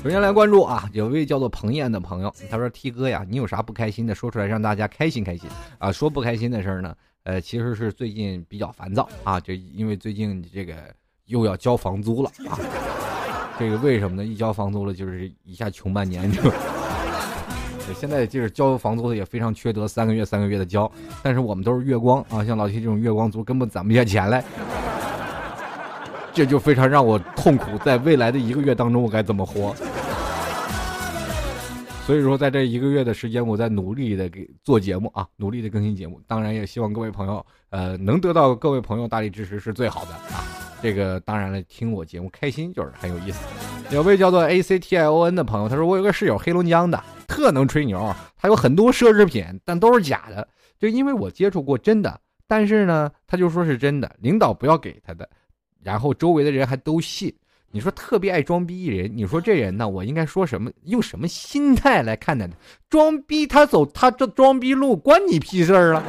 首先来关注啊，有位叫做彭燕的朋友，他说：“T 哥呀，你有啥不开心的，说出来让大家开心开心啊。”说不开心的事儿呢，呃，其实是最近比较烦躁啊，就因为最近这个又要交房租了啊。这个为什么呢？一交房租了，就是一下穷半年就。现在就是交房租的也非常缺德，三个月三个月的交，但是我们都是月光啊，像老 T 这种月光族根本攒不下钱来。这就非常让我痛苦，在未来的一个月当中，我该怎么活？所以说，在这一个月的时间，我在努力的给做节目啊，努力的更新节目。当然，也希望各位朋友，呃，能得到各位朋友大力支持是最好的啊。这个当然了，听我节目开心就是很有意思。有位叫做 A C T I O N 的朋友，他说我有个室友黑龙江的，特能吹牛，他有很多奢侈品，但都是假的。就因为我接触过真的，但是呢，他就说是真的，领导不要给他的。然后周围的人还都信，你说特别爱装逼一人，你说这人呢，我应该说什么？用什么心态来看待他？装逼他走他这装逼路，关你屁事儿了？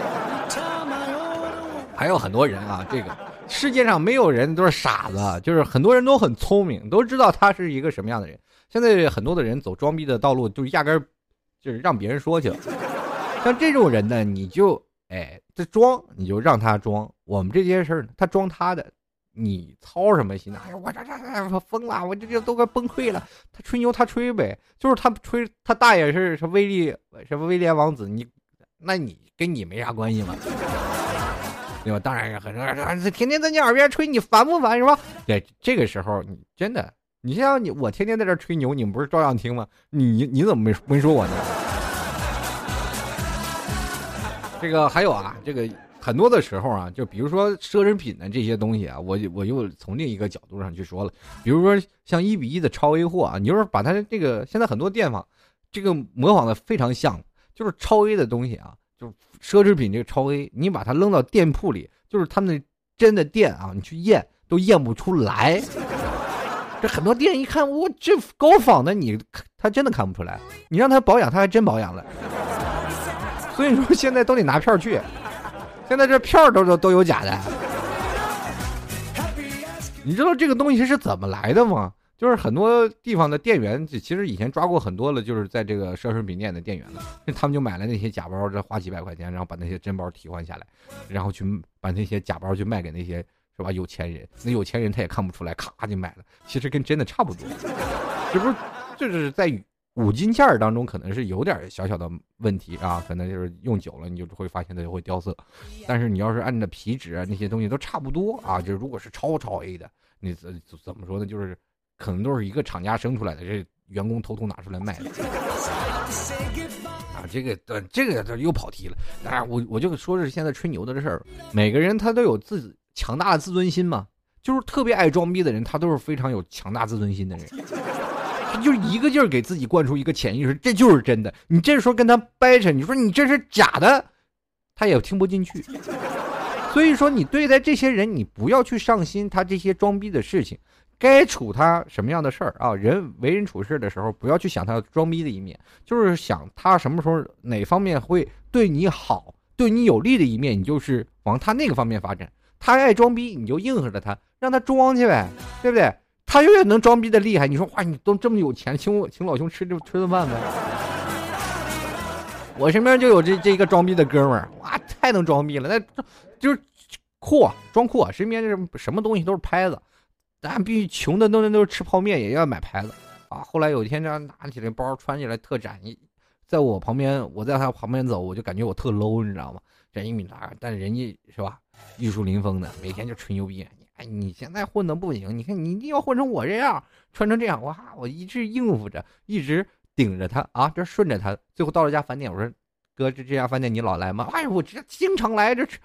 还有很多人啊，这个世界上没有人都是傻子，就是很多人都很聪明，都知道他是一个什么样的人。现在很多的人走装逼的道路，就压根儿就是让别人说去。像这种人呢，你就哎这装，你就让他装。我们这件事儿，他装他的。你操什么心呢？哎呀，我这这这疯了，我这就都快崩溃了。他吹牛，他吹呗，就是他吹，他大爷是什么威力，什么威廉王子，你，那你跟你没啥关系吗？对吧？当然是很正天天在你耳边吹，你烦不烦是吧？对，这个时候你真的，你像你我天天在这吹牛，你们不是照样听吗？你你怎么没没说我呢？这个还有啊，这个。很多的时候啊，就比如说奢侈品的这些东西啊，我我又从另一个角度上去说了，比如说像一比一的超 A 货啊，你就是把它这个现在很多店方，这个模仿的非常像，就是超 A 的东西啊，就是奢侈品这个超 A，你把它扔到店铺里，就是他们真的店啊，你去验都验不出来。这很多店一看，我这高仿的，你他真的看不出来，你让他保养，他还真保养了。所以说现在都得拿票去。现在这票都都都有假的，你知道这个东西是怎么来的吗？就是很多地方的店员，其实以前抓过很多了，就是在这个奢侈品店的店员了，他们就买了那些假包，这花几百块钱，然后把那些真包替换下来，然后去把那些假包去卖给那些是吧有钱人，那有钱人他也看不出来，咔就买了，其实跟真的差不多，这不是就是在。五金件儿当中可能是有点小小的问题啊，可能就是用久了你就会发现它就会掉色。但是你要是按照皮质啊那些东西都差不多啊，就如果是超超 A 的，你怎怎么说呢？就是可能都是一个厂家生出来的，这员工偷偷拿出来卖的。啊，这个呃这个又跑题了。当然我我就说是现在吹牛的这事儿，每个人他都有自己强大的自尊心嘛，就是特别爱装逼的人，他都是非常有强大自尊心的人。他就一个劲儿给自己灌输一个潜意识，这就是真的。你这时候跟他掰扯，你说你这是假的，他也听不进去。所以说，你对待这些人，你不要去上心他这些装逼的事情，该处他什么样的事儿啊？人为人处事的时候，不要去想他装逼的一面，就是想他什么时候哪方面会对你好、对你有利的一面，你就是往他那个方面发展。他爱装逼，你就应和着他，让他装去呗，对不对？他永远能装逼的厉害，你说哇，你都这么有钱，请我请老兄吃这吃顿饭呗。我身边就有这这一个装逼的哥们儿，哇，太能装逼了，那就是酷，装酷，身边这什么东西都是拍子，咱必须穷的都都是吃泡面也要买牌子啊。后来有一天这样拿起来包穿起来特展，在我旁边，我在他旁边走，我就感觉我特 low，你知道吗？这一米八，但人家是吧，玉树临风的，每天就吹牛逼。哎，你现在混的不行，你看你一定要混成我这样，穿成这样，哇，我一直应付着，一直。顶着他啊，这顺着他，最后到了家饭店，我说：“哥，这这家饭店你老来吗？”哎，我这经常来，这吃，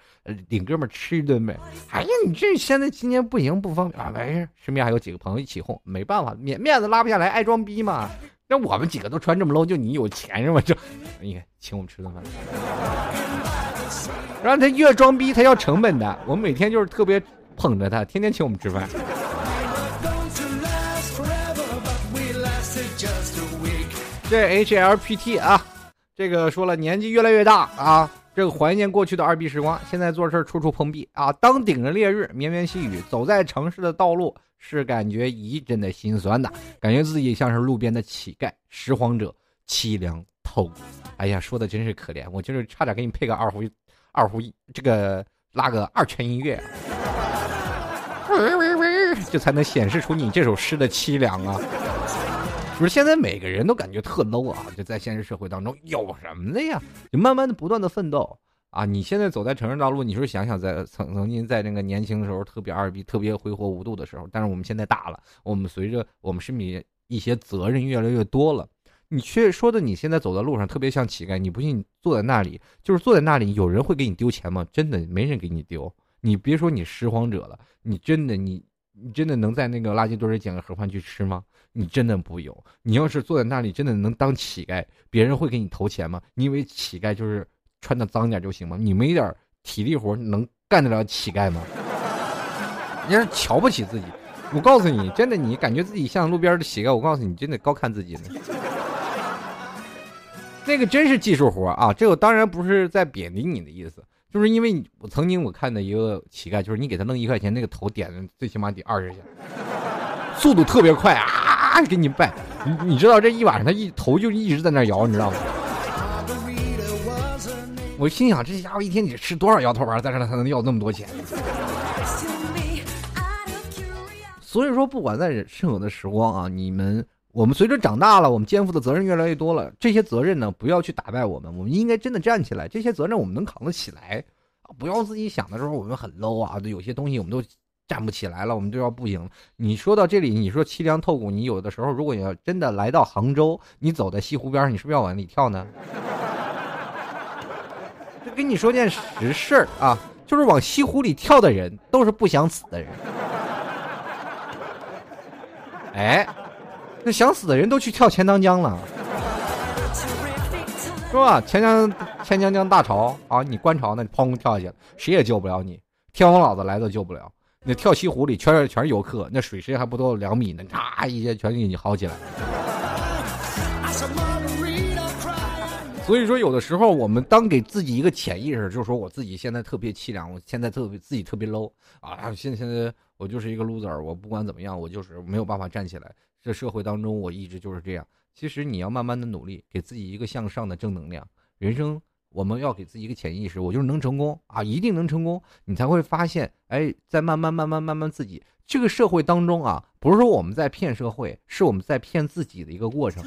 领哥们吃一顿呗。哎呀，你这现在今天不行，不方便啊。没事，身边还有几个朋友一起哄，没办法，面面子拉不下来，爱装逼嘛。那我们几个都穿这么 low，就你有钱是吗？就你看，请我们吃顿饭。然后他越装逼，他要成本的。我们每天就是特别捧着他，天天请我们吃饭。这 H L P T 啊，这个说了，年纪越来越大啊，这个怀念过去的二逼时光，现在做事处处碰壁啊。当顶着烈日，绵绵细雨，走在城市的道路，是感觉一阵的心酸的，感觉自己像是路边的乞丐、拾荒者，凄凉透。哎呀，说的真是可怜，我就是差点给你配个二胡，二胡这个拉个二泉音乐，这才能显示出你这首诗的凄凉啊。不是现在每个人都感觉特 low 啊！就在现实社会当中有什么的呀？就慢慢的不断的奋斗啊！你现在走在城市道路，你说想想在曾曾经在那个年轻的时候特别二逼、特别挥霍无度的时候，但是我们现在大了，我们随着我们身边一些责任越来越多了，你却说的你现在走在路上特别像乞丐，你不信你坐在那里，就是坐在那里，有人会给你丢钱吗？真的没人给你丢。你别说你拾荒者了，你真的你你真的能在那个垃圾堆里捡个盒饭去吃吗？你真的不有？你要是坐在那里，真的能当乞丐，别人会给你投钱吗？你以为乞丐就是穿的脏点就行吗？你没点体力活能干得了乞丐吗？你是瞧不起自己？我告诉你，真的，你感觉自己像路边的乞丐，我告诉你，真的高看自己呢。那个真是技术活啊！这个当然不是在贬低你的意思，就是因为我曾经我看的一个乞丐，就是你给他弄一块钱，那个头点的最起码得二十下，速度特别快啊！给你拜，你你知道这一晚上他一头就一直在那摇，你知道吗？我心想这家伙一天得吃多少摇头丸，在这才能要那么多钱？所以说，不管在任何的时光啊，你们我们随着长大了，我们肩负的责任越来越多了，这些责任呢，不要去打败我们，我们应该真的站起来，这些责任我们能扛得起来啊！不要自己想的时候我们很 low 啊，有些东西我们都。站不起来了，我们就要不行。你说到这里，你说凄凉透骨，你有的时候如果你要真的来到杭州，你走在西湖边上，你是不是要往里跳呢？就跟你说件实事儿啊，就是往西湖里跳的人都是不想死的人。哎，那想死的人都去跳钱塘江了，是吧？钱江钱江江大潮啊，你观潮那砰跳下去了，谁也救不了你，天王老子来都救不了。那跳西湖里全是全是游客，那水深还不到两米呢，嚓一下全给你薅起来。所以说，有的时候我们当给自己一个潜意识，就是说我自己现在特别凄凉，我现在特别自己特别 low 啊，现在现在我就是一个 loser，我不管怎么样，我就是没有办法站起来。这社会当中，我一直就是这样。其实你要慢慢的努力，给自己一个向上的正能量，人生。我们要给自己一个潜意识，我就是能成功啊，一定能成功，你才会发现，哎，在慢慢慢慢慢慢自己这个社会当中啊，不是说我们在骗社会，是我们在骗自己的一个过程。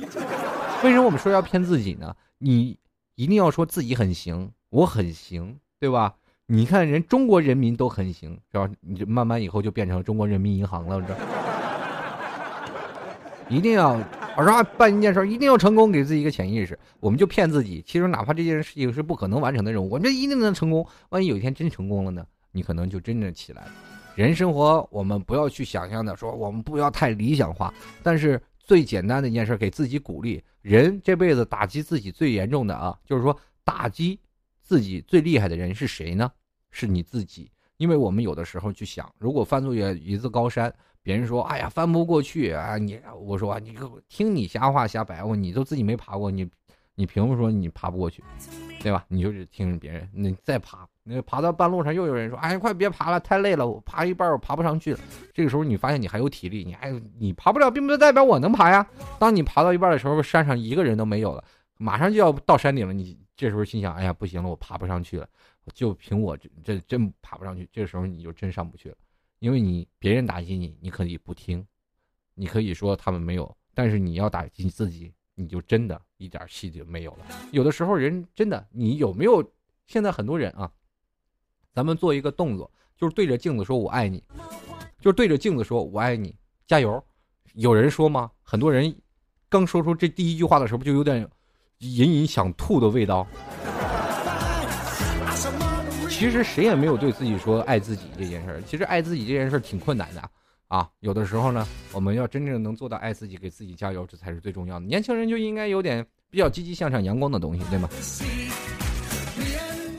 为什么我们说要骗自己呢？你一定要说自己很行，我很行，对吧？你看人中国人民都很行，是吧？你就慢慢以后就变成中国人民银行了，这一定要。我说办一件事一定要成功，给自己一个潜意识，我们就骗自己。其实哪怕这件事情是不可能完成的任务，我们这一定能成功。万一有一天真成功了呢？你可能就真正起来了。人生活，我们不要去想象的说，我们不要太理想化。但是最简单的一件事，给自己鼓励。人这辈子打击自己最严重的啊，就是说打击自己最厉害的人是谁呢？是你自己。因为我们有的时候去想，如果翻越一座高山。别人说：“哎呀，翻不过去啊！”你我说：“你听你瞎话瞎白话，你都自己没爬过，你你凭什么说你爬不过去？对吧？你就是听别人，你再爬，那爬到半路上又有人说：‘哎，快别爬了，太累了，我爬一半我爬不上去了。’这个时候你发现你还有体力，你还你爬不了，并不代表我能爬呀。当你爬到一半的时候，山上一个人都没有了，马上就要到山顶了，你这时候心想，哎呀，不行了，我爬不上去了，就凭我这这真爬不上去。这时候你就真上不去了，因为你别人打击你，你可以不听，你可以说他们没有，但是你要打击你自己，你就真的一点气就没有了。有的时候人真的，你有没有？现在很多人啊，咱们做一个动作，就是对着镜子说我爱你，就是对着镜子说我爱你，加油。有人说吗？很多人刚说出这第一句话的时候，不就有点隐隐想吐的味道？其实谁也没有对自己说爱自己这件事儿。其实爱自己这件事儿挺困难的啊。有的时候呢，我们要真正能做到爱自己，给自己加油，这才是最重要的。年轻人就应该有点比较积极向上、阳光的东西，对吗？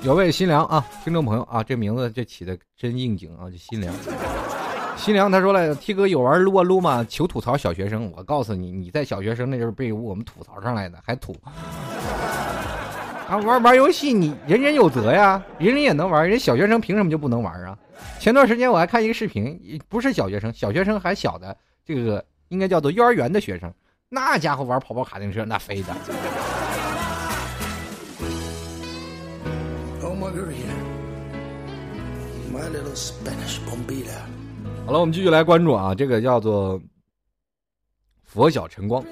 有位新娘啊，听众朋友啊，这名字这起的真应景啊，这新娘。新娘他说了，T 哥有玩撸啊撸吗？求吐槽小学生。我告诉你，你在小学生那就是被我们吐槽上来的，还吐。啊，玩玩游戏，你人人有责呀，人人也能玩，人小学生凭什么就不能玩啊？前段时间我还看一个视频，不是小学生，小学生还小的，这个应该叫做幼儿园的学生，那家伙玩跑跑卡丁车那飞的。好了，我们继续来关注啊，这个叫做佛晓晨光，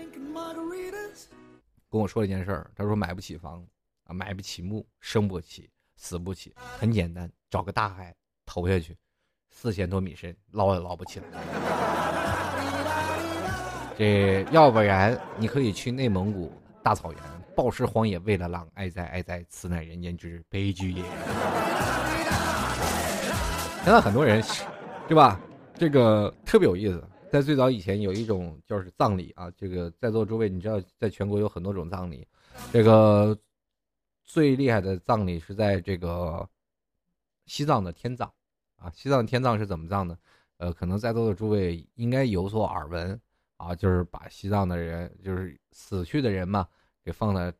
跟我说了一件事儿，他说买不起房买不起墓，生不起，死不起，很简单，找个大海投下去，四千多米深，捞也捞不起来。这要不然你可以去内蒙古大草原，暴尸荒野为了狼，哀哉哀哉，此乃人间之悲剧也。现在很多人，对吧？这个特别有意思，在最早以前有一种就是葬礼啊，这个在座诸位你知道，在全国有很多种葬礼，这个最厉害的葬礼是在这个西藏的天葬啊，西藏天葬是怎么葬的？呃，可能在座的诸位应该有所耳闻啊，就是把西藏的人，就是死去的人嘛，给放在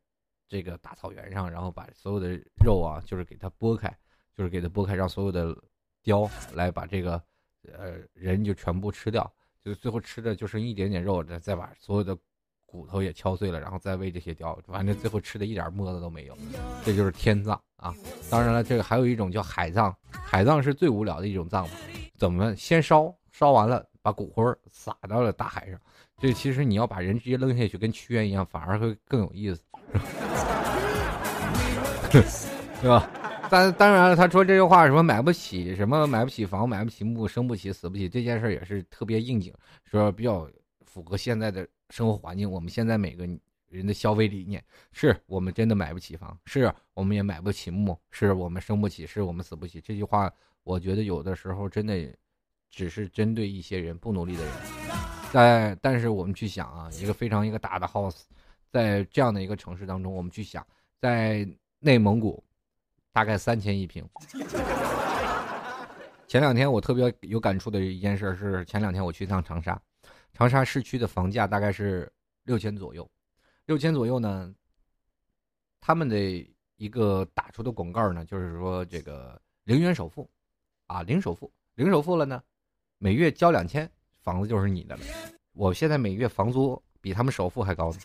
这个大草原上，然后把所有的肉啊，就是给它剥开，就是给它剥开，让所有的雕来把这个。呃，人就全部吃掉，就最后吃的就剩一点点肉，再再把所有的骨头也敲碎了，然后再喂这些雕，反正最后吃的一点沫子都没有。这就是天葬啊！当然了，这个还有一种叫海葬，海葬是最无聊的一种葬法。怎么先烧？烧完了把骨灰撒到了大海上。这其实你要把人直接扔下去，跟屈原一样，反而会更有意思，对吧？但当然了，他说这句话什么买不起，什么买不起房，买不起墓，生不起，死不起，这件事也是特别应景，说比较符合现在的生活环境。我们现在每个人的消费理念，是我们真的买不起房，是我们也买不起墓，是我们生不起，是我们死不起。这句话，我觉得有的时候真的只是针对一些人不努力的人。在但是我们去想啊，一个非常一个大的 house，在这样的一个城市当中，我们去想，在内蒙古。大概三千一平。前两天我特别有感触的一件事是，前两天我去一趟长沙，长沙市区的房价大概是六千左右，六千左右呢。他们的一个打出的广告呢，就是说这个零元首付，啊，零首付，零首付了呢，每月交两千，房子就是你的了。我现在每月房租比他们首付还高呢，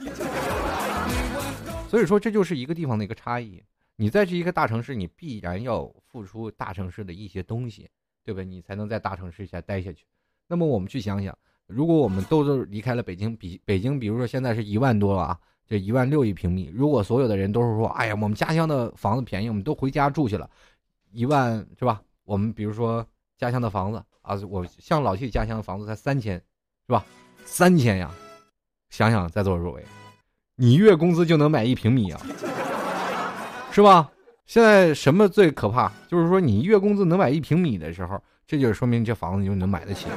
所以说这就是一个地方的一个差异。你在这一个大城市，你必然要付出大城市的一些东西，对吧？你才能在大城市下待下去。那么我们去想想，如果我们都都离开了北京，比北京，比如说现在是一万多了啊，这一万六一平米。如果所有的人都是说，哎呀，我们家乡的房子便宜，我们都回家住去了，一万是吧？我们比如说家乡的房子啊，我像老谢家乡的房子才三千，是吧？三千呀，想想在座诸位，你月工资就能买一平米啊。是吧？现在什么最可怕？就是说你月工资能买一平米的时候，这就说明这房子就能买得起。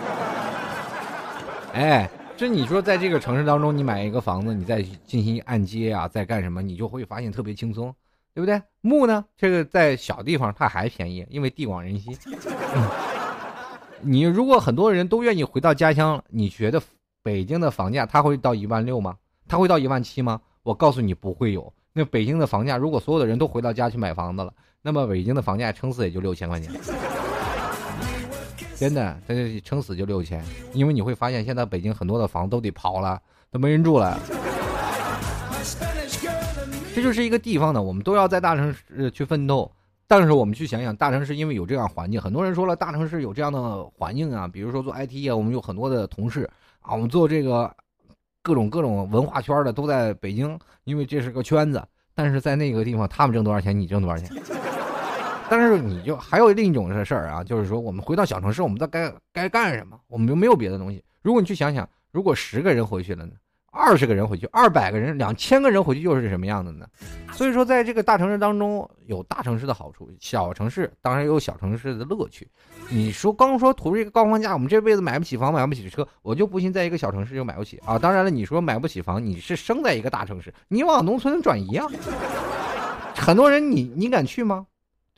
哎，这你说在这个城市当中，你买一个房子，你再进行按揭啊，再干什么，你就会发现特别轻松，对不对？木呢，这个在小地方它还便宜，因为地广人稀。你如果很多人都愿意回到家乡，你觉得北京的房价它会到一万六吗？它会到一万七吗？我告诉你，不会有。那北京的房价，如果所有的人都回到家去买房子了，那么北京的房价撑死也就六千块钱，真的，它就撑死就六千。因为你会发现，现在北京很多的房都得刨了，都没人住了。这就是一个地方呢，我们都要在大城市去奋斗。但是我们去想想，大城市因为有这样环境，很多人说了，大城市有这样的环境啊，比如说做 IT 啊，我们有很多的同事啊，我们做这个各种各种文化圈的都在北京，因为这是个圈子。但是在那个地方，他们挣多少钱，你挣多少钱？但是你就还有另一种的事儿啊，就是说我们回到小城市，我们在该该干什么？我们又没有别的东西。如果你去想想，如果十个人回去了呢？二十个人回去，二百个人，两千个人回去又是什么样的呢？所以说，在这个大城市当中，有大城市的好处，小城市当然有小城市的乐趣。你说刚说图这个高房价，我们这辈子买不起房，买不起车，我就不信在一个小城市就买不起啊！当然了，你说买不起房，你是生在一个大城市，你往农村转移啊？很多人，你你敢去吗？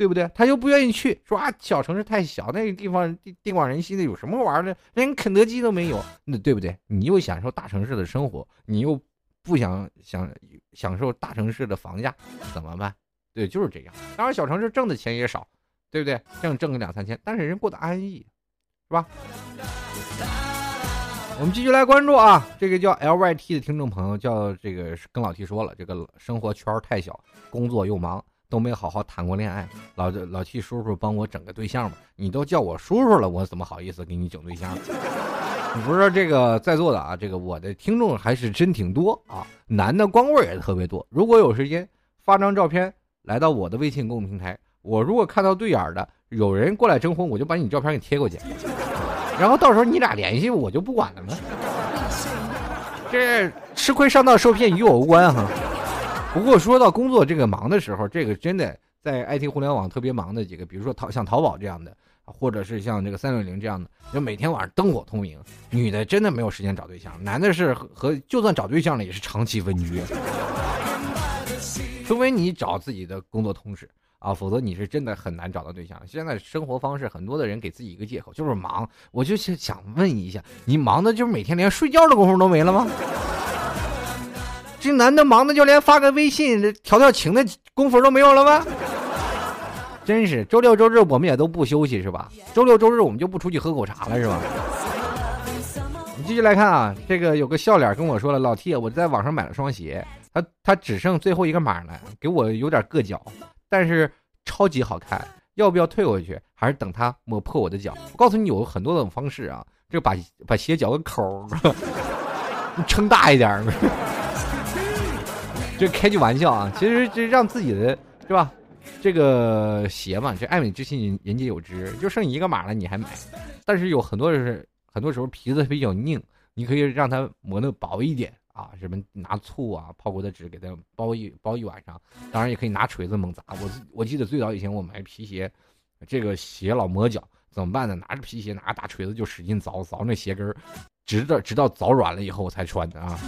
对不对？他就不愿意去，说啊，小城市太小，那个地方地地广人稀的，有什么玩的？连肯德基都没有，那对不对？你又享受大城市的生活，你又不想享享受大城市的房价，怎么办？对，就是这样。当然，小城市挣的钱也少，对不对？挣挣个两三千，但是人过得安逸，是吧？我们继续来关注啊，这个叫 L Y T 的听众朋友叫这个跟老 T 说了，这个生活圈太小，工作又忙。都没好好谈过恋爱，老老替叔叔帮我整个对象吧。你都叫我叔叔了，我怎么好意思给你整对象？你不是说这个在座的啊，这个我的听众还是真挺多啊，男的光棍也特别多。如果有时间，发张照片来到我的微信公众平台，我如果看到对眼的有人过来征婚，我就把你照片给贴过去，然后到时候你俩联系，我就不管了嘛？这吃亏上当受骗与我无关哈。不过说到工作这个忙的时候，这个真的在 IT 互联网特别忙的几个，比如说淘像淘宝这样的，或者是像这个三六零这样的，就每天晚上灯火通明。女的真的没有时间找对象，男的是和就算找对象了也是长期分居，除非你找自己的工作同事啊，否则你是真的很难找到对象。现在生活方式，很多的人给自己一个借口，就是忙。我就想想问一下，你忙的就是每天连睡觉的功夫都没了吗？这男的忙的就连发个微信调调情的功夫都没有了吗？真是周六周日我们也都不休息是吧？周六周日我们就不出去喝口茶了是吧？你继续来看啊，这个有个笑脸跟我说了，老 T，我在网上买了双鞋，他他只剩最后一个码了，给我有点硌脚，但是超级好看，要不要退回去？还是等他磨破我的脚？我告诉你有很多种方式啊，这把把鞋脚个口 撑大一点。这开句玩笑啊，其实这让自己的是吧？这个鞋嘛，这爱美之心人人皆有之，就剩一个码了，你还买？但是有很多是很多时候皮子比较硬，你可以让它磨的薄一点啊，什么拿醋啊、泡过的纸给它包一包一晚上。当然也可以拿锤子猛砸。我我记得最早以前我买皮鞋，这个鞋老磨脚，怎么办呢？拿着皮鞋，拿着大锤子就使劲凿凿那鞋跟儿。直到直到早软了以后我才穿的啊！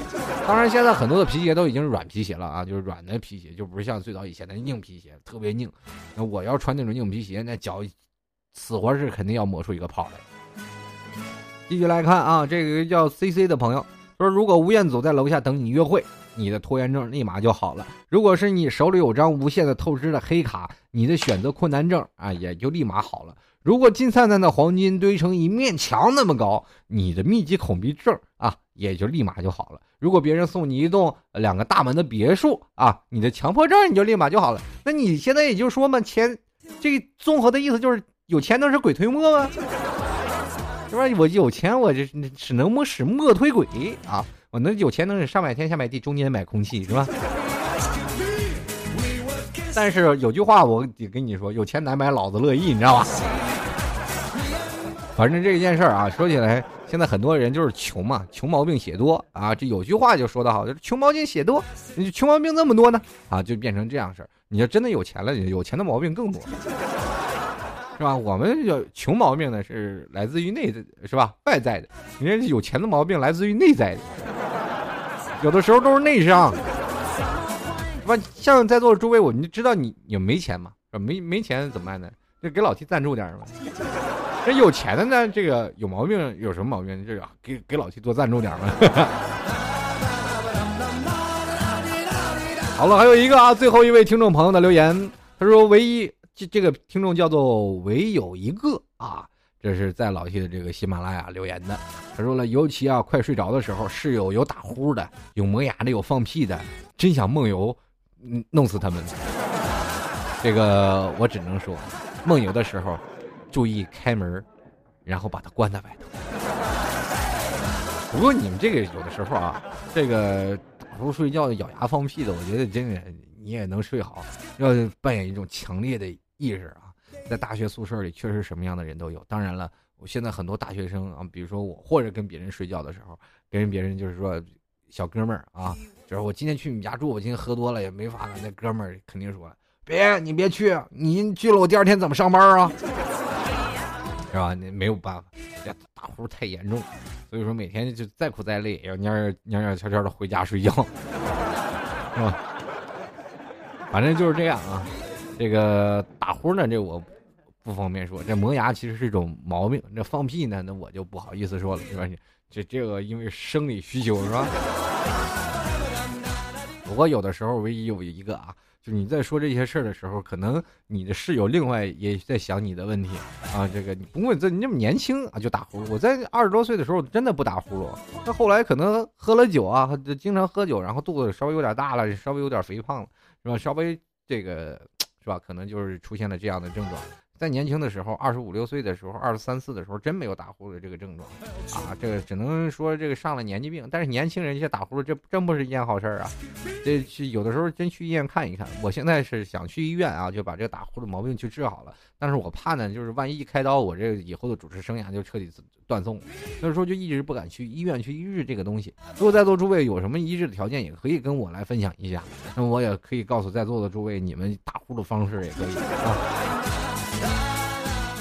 当然，现在很多的皮鞋都已经是软皮鞋了啊，就是软的皮鞋，就不是像最早以前的硬皮鞋，特别硬。那我要穿那种硬皮鞋，那脚死活是肯定要磨出一个泡来。继续来看啊，这个叫 C C 的朋友说，如果吴彦祖在楼下等你约会，你的拖延症立马就好了；如果是你手里有张无限的透支的黑卡，你的选择困难症啊也就立马好了。如果金灿灿的黄金堆成一面墙那么高，你的密集恐惧症啊也就立马就好了。如果别人送你一栋两个大门的别墅啊，你的强迫症你就立马就好了。那你现在也就说嘛，钱，这个综合的意思就是有钱能使鬼推磨吗？是吧？我有钱，我这只能使磨推鬼啊！我能有钱能使上买天下买地，中间买空气是吧？但是有句话我得跟你说，有钱难买老子乐意，你知道吧？反正这一件事儿啊，说起来，现在很多人就是穷嘛，穷毛病写多啊。这有句话就说得好，就是穷毛病写多，你穷毛病这么多呢，啊，就变成这样事儿。你要真的有钱了，有钱的毛病更多，是吧？我们有穷毛病呢，是来自于内在，是吧？外在的，人家有钱的毛病来自于内在的，有的时候都是内伤。是吧？像在座的诸位，我们就知道你你没钱嘛，没没钱怎么办呢？就给老 T 赞助点嘛。这有钱的呢，这个有毛病，有什么毛病？这个给给老七多赞助点嘛。好了，还有一个啊，最后一位听众朋友的留言，他说：“唯一这这个听众叫做唯有一个啊，这是在老七的这个喜马拉雅留言的。他说了，尤其啊，快睡着的时候，室友有打呼的，有磨牙的，有放屁的，真想梦游，弄死他们。这个我只能说，梦游的时候，注意开门，然后把它关在外头。不过你们这个有的时候啊，这个打呼睡觉、咬牙放屁的，我觉得真的你也能睡好，要扮演一种强烈的意识啊。在大学宿舍里，确实什么样的人都有。当然了，我现在很多大学生啊，比如说我，或者跟别人睡觉的时候，跟别人就是说，小哥们儿啊，就是我今天去你们家住，我今天喝多了也没法了。那哥们儿肯定说，别你别去，你去了我第二天怎么上班啊？是吧？那没有办法，这打呼太严重，所以说每天就再苦再累，也要蔫蔫蔫悄悄的回家睡觉，是吧？反正就是这样啊。这个打呼呢，这我。不方便说，这磨牙其实是一种毛病。这放屁呢，那我就不好意思说了，是吧？这这个因为生理需求，是吧？不过有的时候，唯一有一个啊，就你在说这些事儿的时候，可能你的室友另外也在想你的问题啊。这个你不过这你这么年轻啊，就打呼噜。我在二十多岁的时候真的不打呼噜，那后来可能喝了酒啊，经常喝酒，然后肚子稍微有点大了，稍微有点肥胖了，是吧？稍微这个是吧？可能就是出现了这样的症状。在年轻的时候，二十五六岁的时候，二十三四的时候，真没有打呼噜这个症状，啊，这个只能说这个上了年纪病。但是年轻人一些打呼噜，这真不是一件好事儿啊。这去有的时候真去医院看一看。我现在是想去医院啊，就把这个打呼噜毛病去治好了。但是我怕呢，就是万一开刀，我这以后的主持生涯就彻底断送了。所以说就一直不敢去医院去医治这个东西。如果在座诸位有什么医治的条件，也可以跟我来分享一下。那我也可以告诉在座的诸位，你们打呼噜方式也可以啊。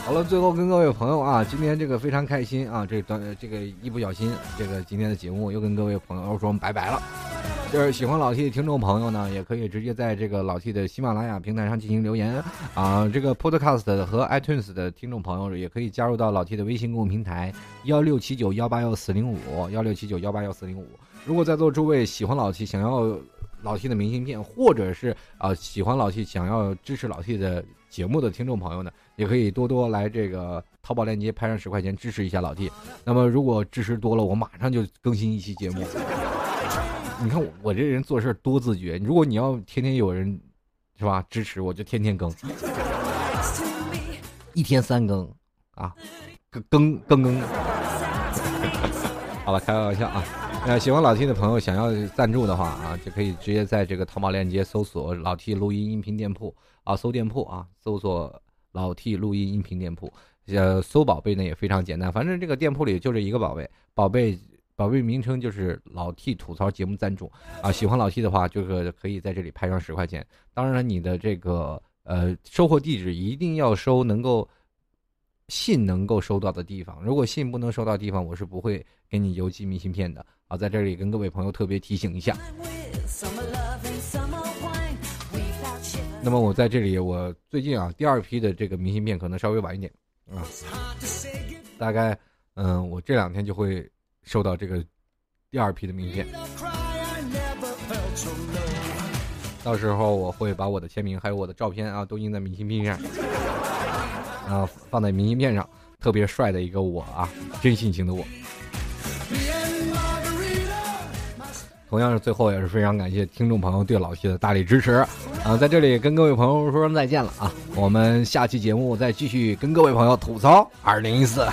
好了，最后跟各位朋友啊，今天这个非常开心啊，这短这个一不小心，这个今天的节目又跟各位朋友说拜拜了。就是喜欢老 T 的听众朋友呢，也可以直接在这个老 T 的喜马拉雅平台上进行留言啊。这个 Podcast 和 iTunes 的听众朋友也可以加入到老 T 的微信公众平台幺六七九幺八幺四零五幺六七九幺八幺四零五。如果在座诸位喜欢老 T，想要老 T 的明信片，或者是啊喜欢老 T，想要支持老 T 的节目的听众朋友呢？也可以多多来这个淘宝链接拍上十块钱支持一下老弟。那么如果支持多了，我马上就更新一期节目。你看我这人做事多自觉。如果你要天天有人是吧支持，我就天天更，一天三更啊，更更更更。好了，开个玩笑啊。呃，喜欢老 T 的朋友想要赞助的话啊，就可以直接在这个淘宝链接搜索老 T 录音音频店铺啊，搜店铺啊，搜索。老 T 录音音频店铺，呃，搜宝贝呢也非常简单，反正这个店铺里就这一个宝贝，宝贝宝贝名称就是老 T 吐槽节目赞助啊。喜欢老 T 的话，就是可以在这里拍上十块钱。当然了，你的这个呃收货地址一定要收能够信能够收到的地方，如果信不能收到地方，我是不会给你邮寄明信片的啊。在这里跟各位朋友特别提醒一下。那么我在这里，我最近啊，第二批的这个明信片可能稍微晚一点。啊，大概嗯，我这两天就会收到这个第二批的名片，到时候我会把我的签名还有我的照片啊，都印在明信片上，啊，放在明信片上，特别帅的一个我啊，真性情的我。同样是最后也是非常感谢听众朋友对老徐的大力支持，啊，在这里跟各位朋友说声再见了啊，我们下期节目再继续跟各位朋友吐槽二零一四。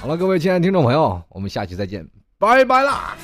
好了，各位亲爱的听众朋友，我们下期再见，拜拜啦。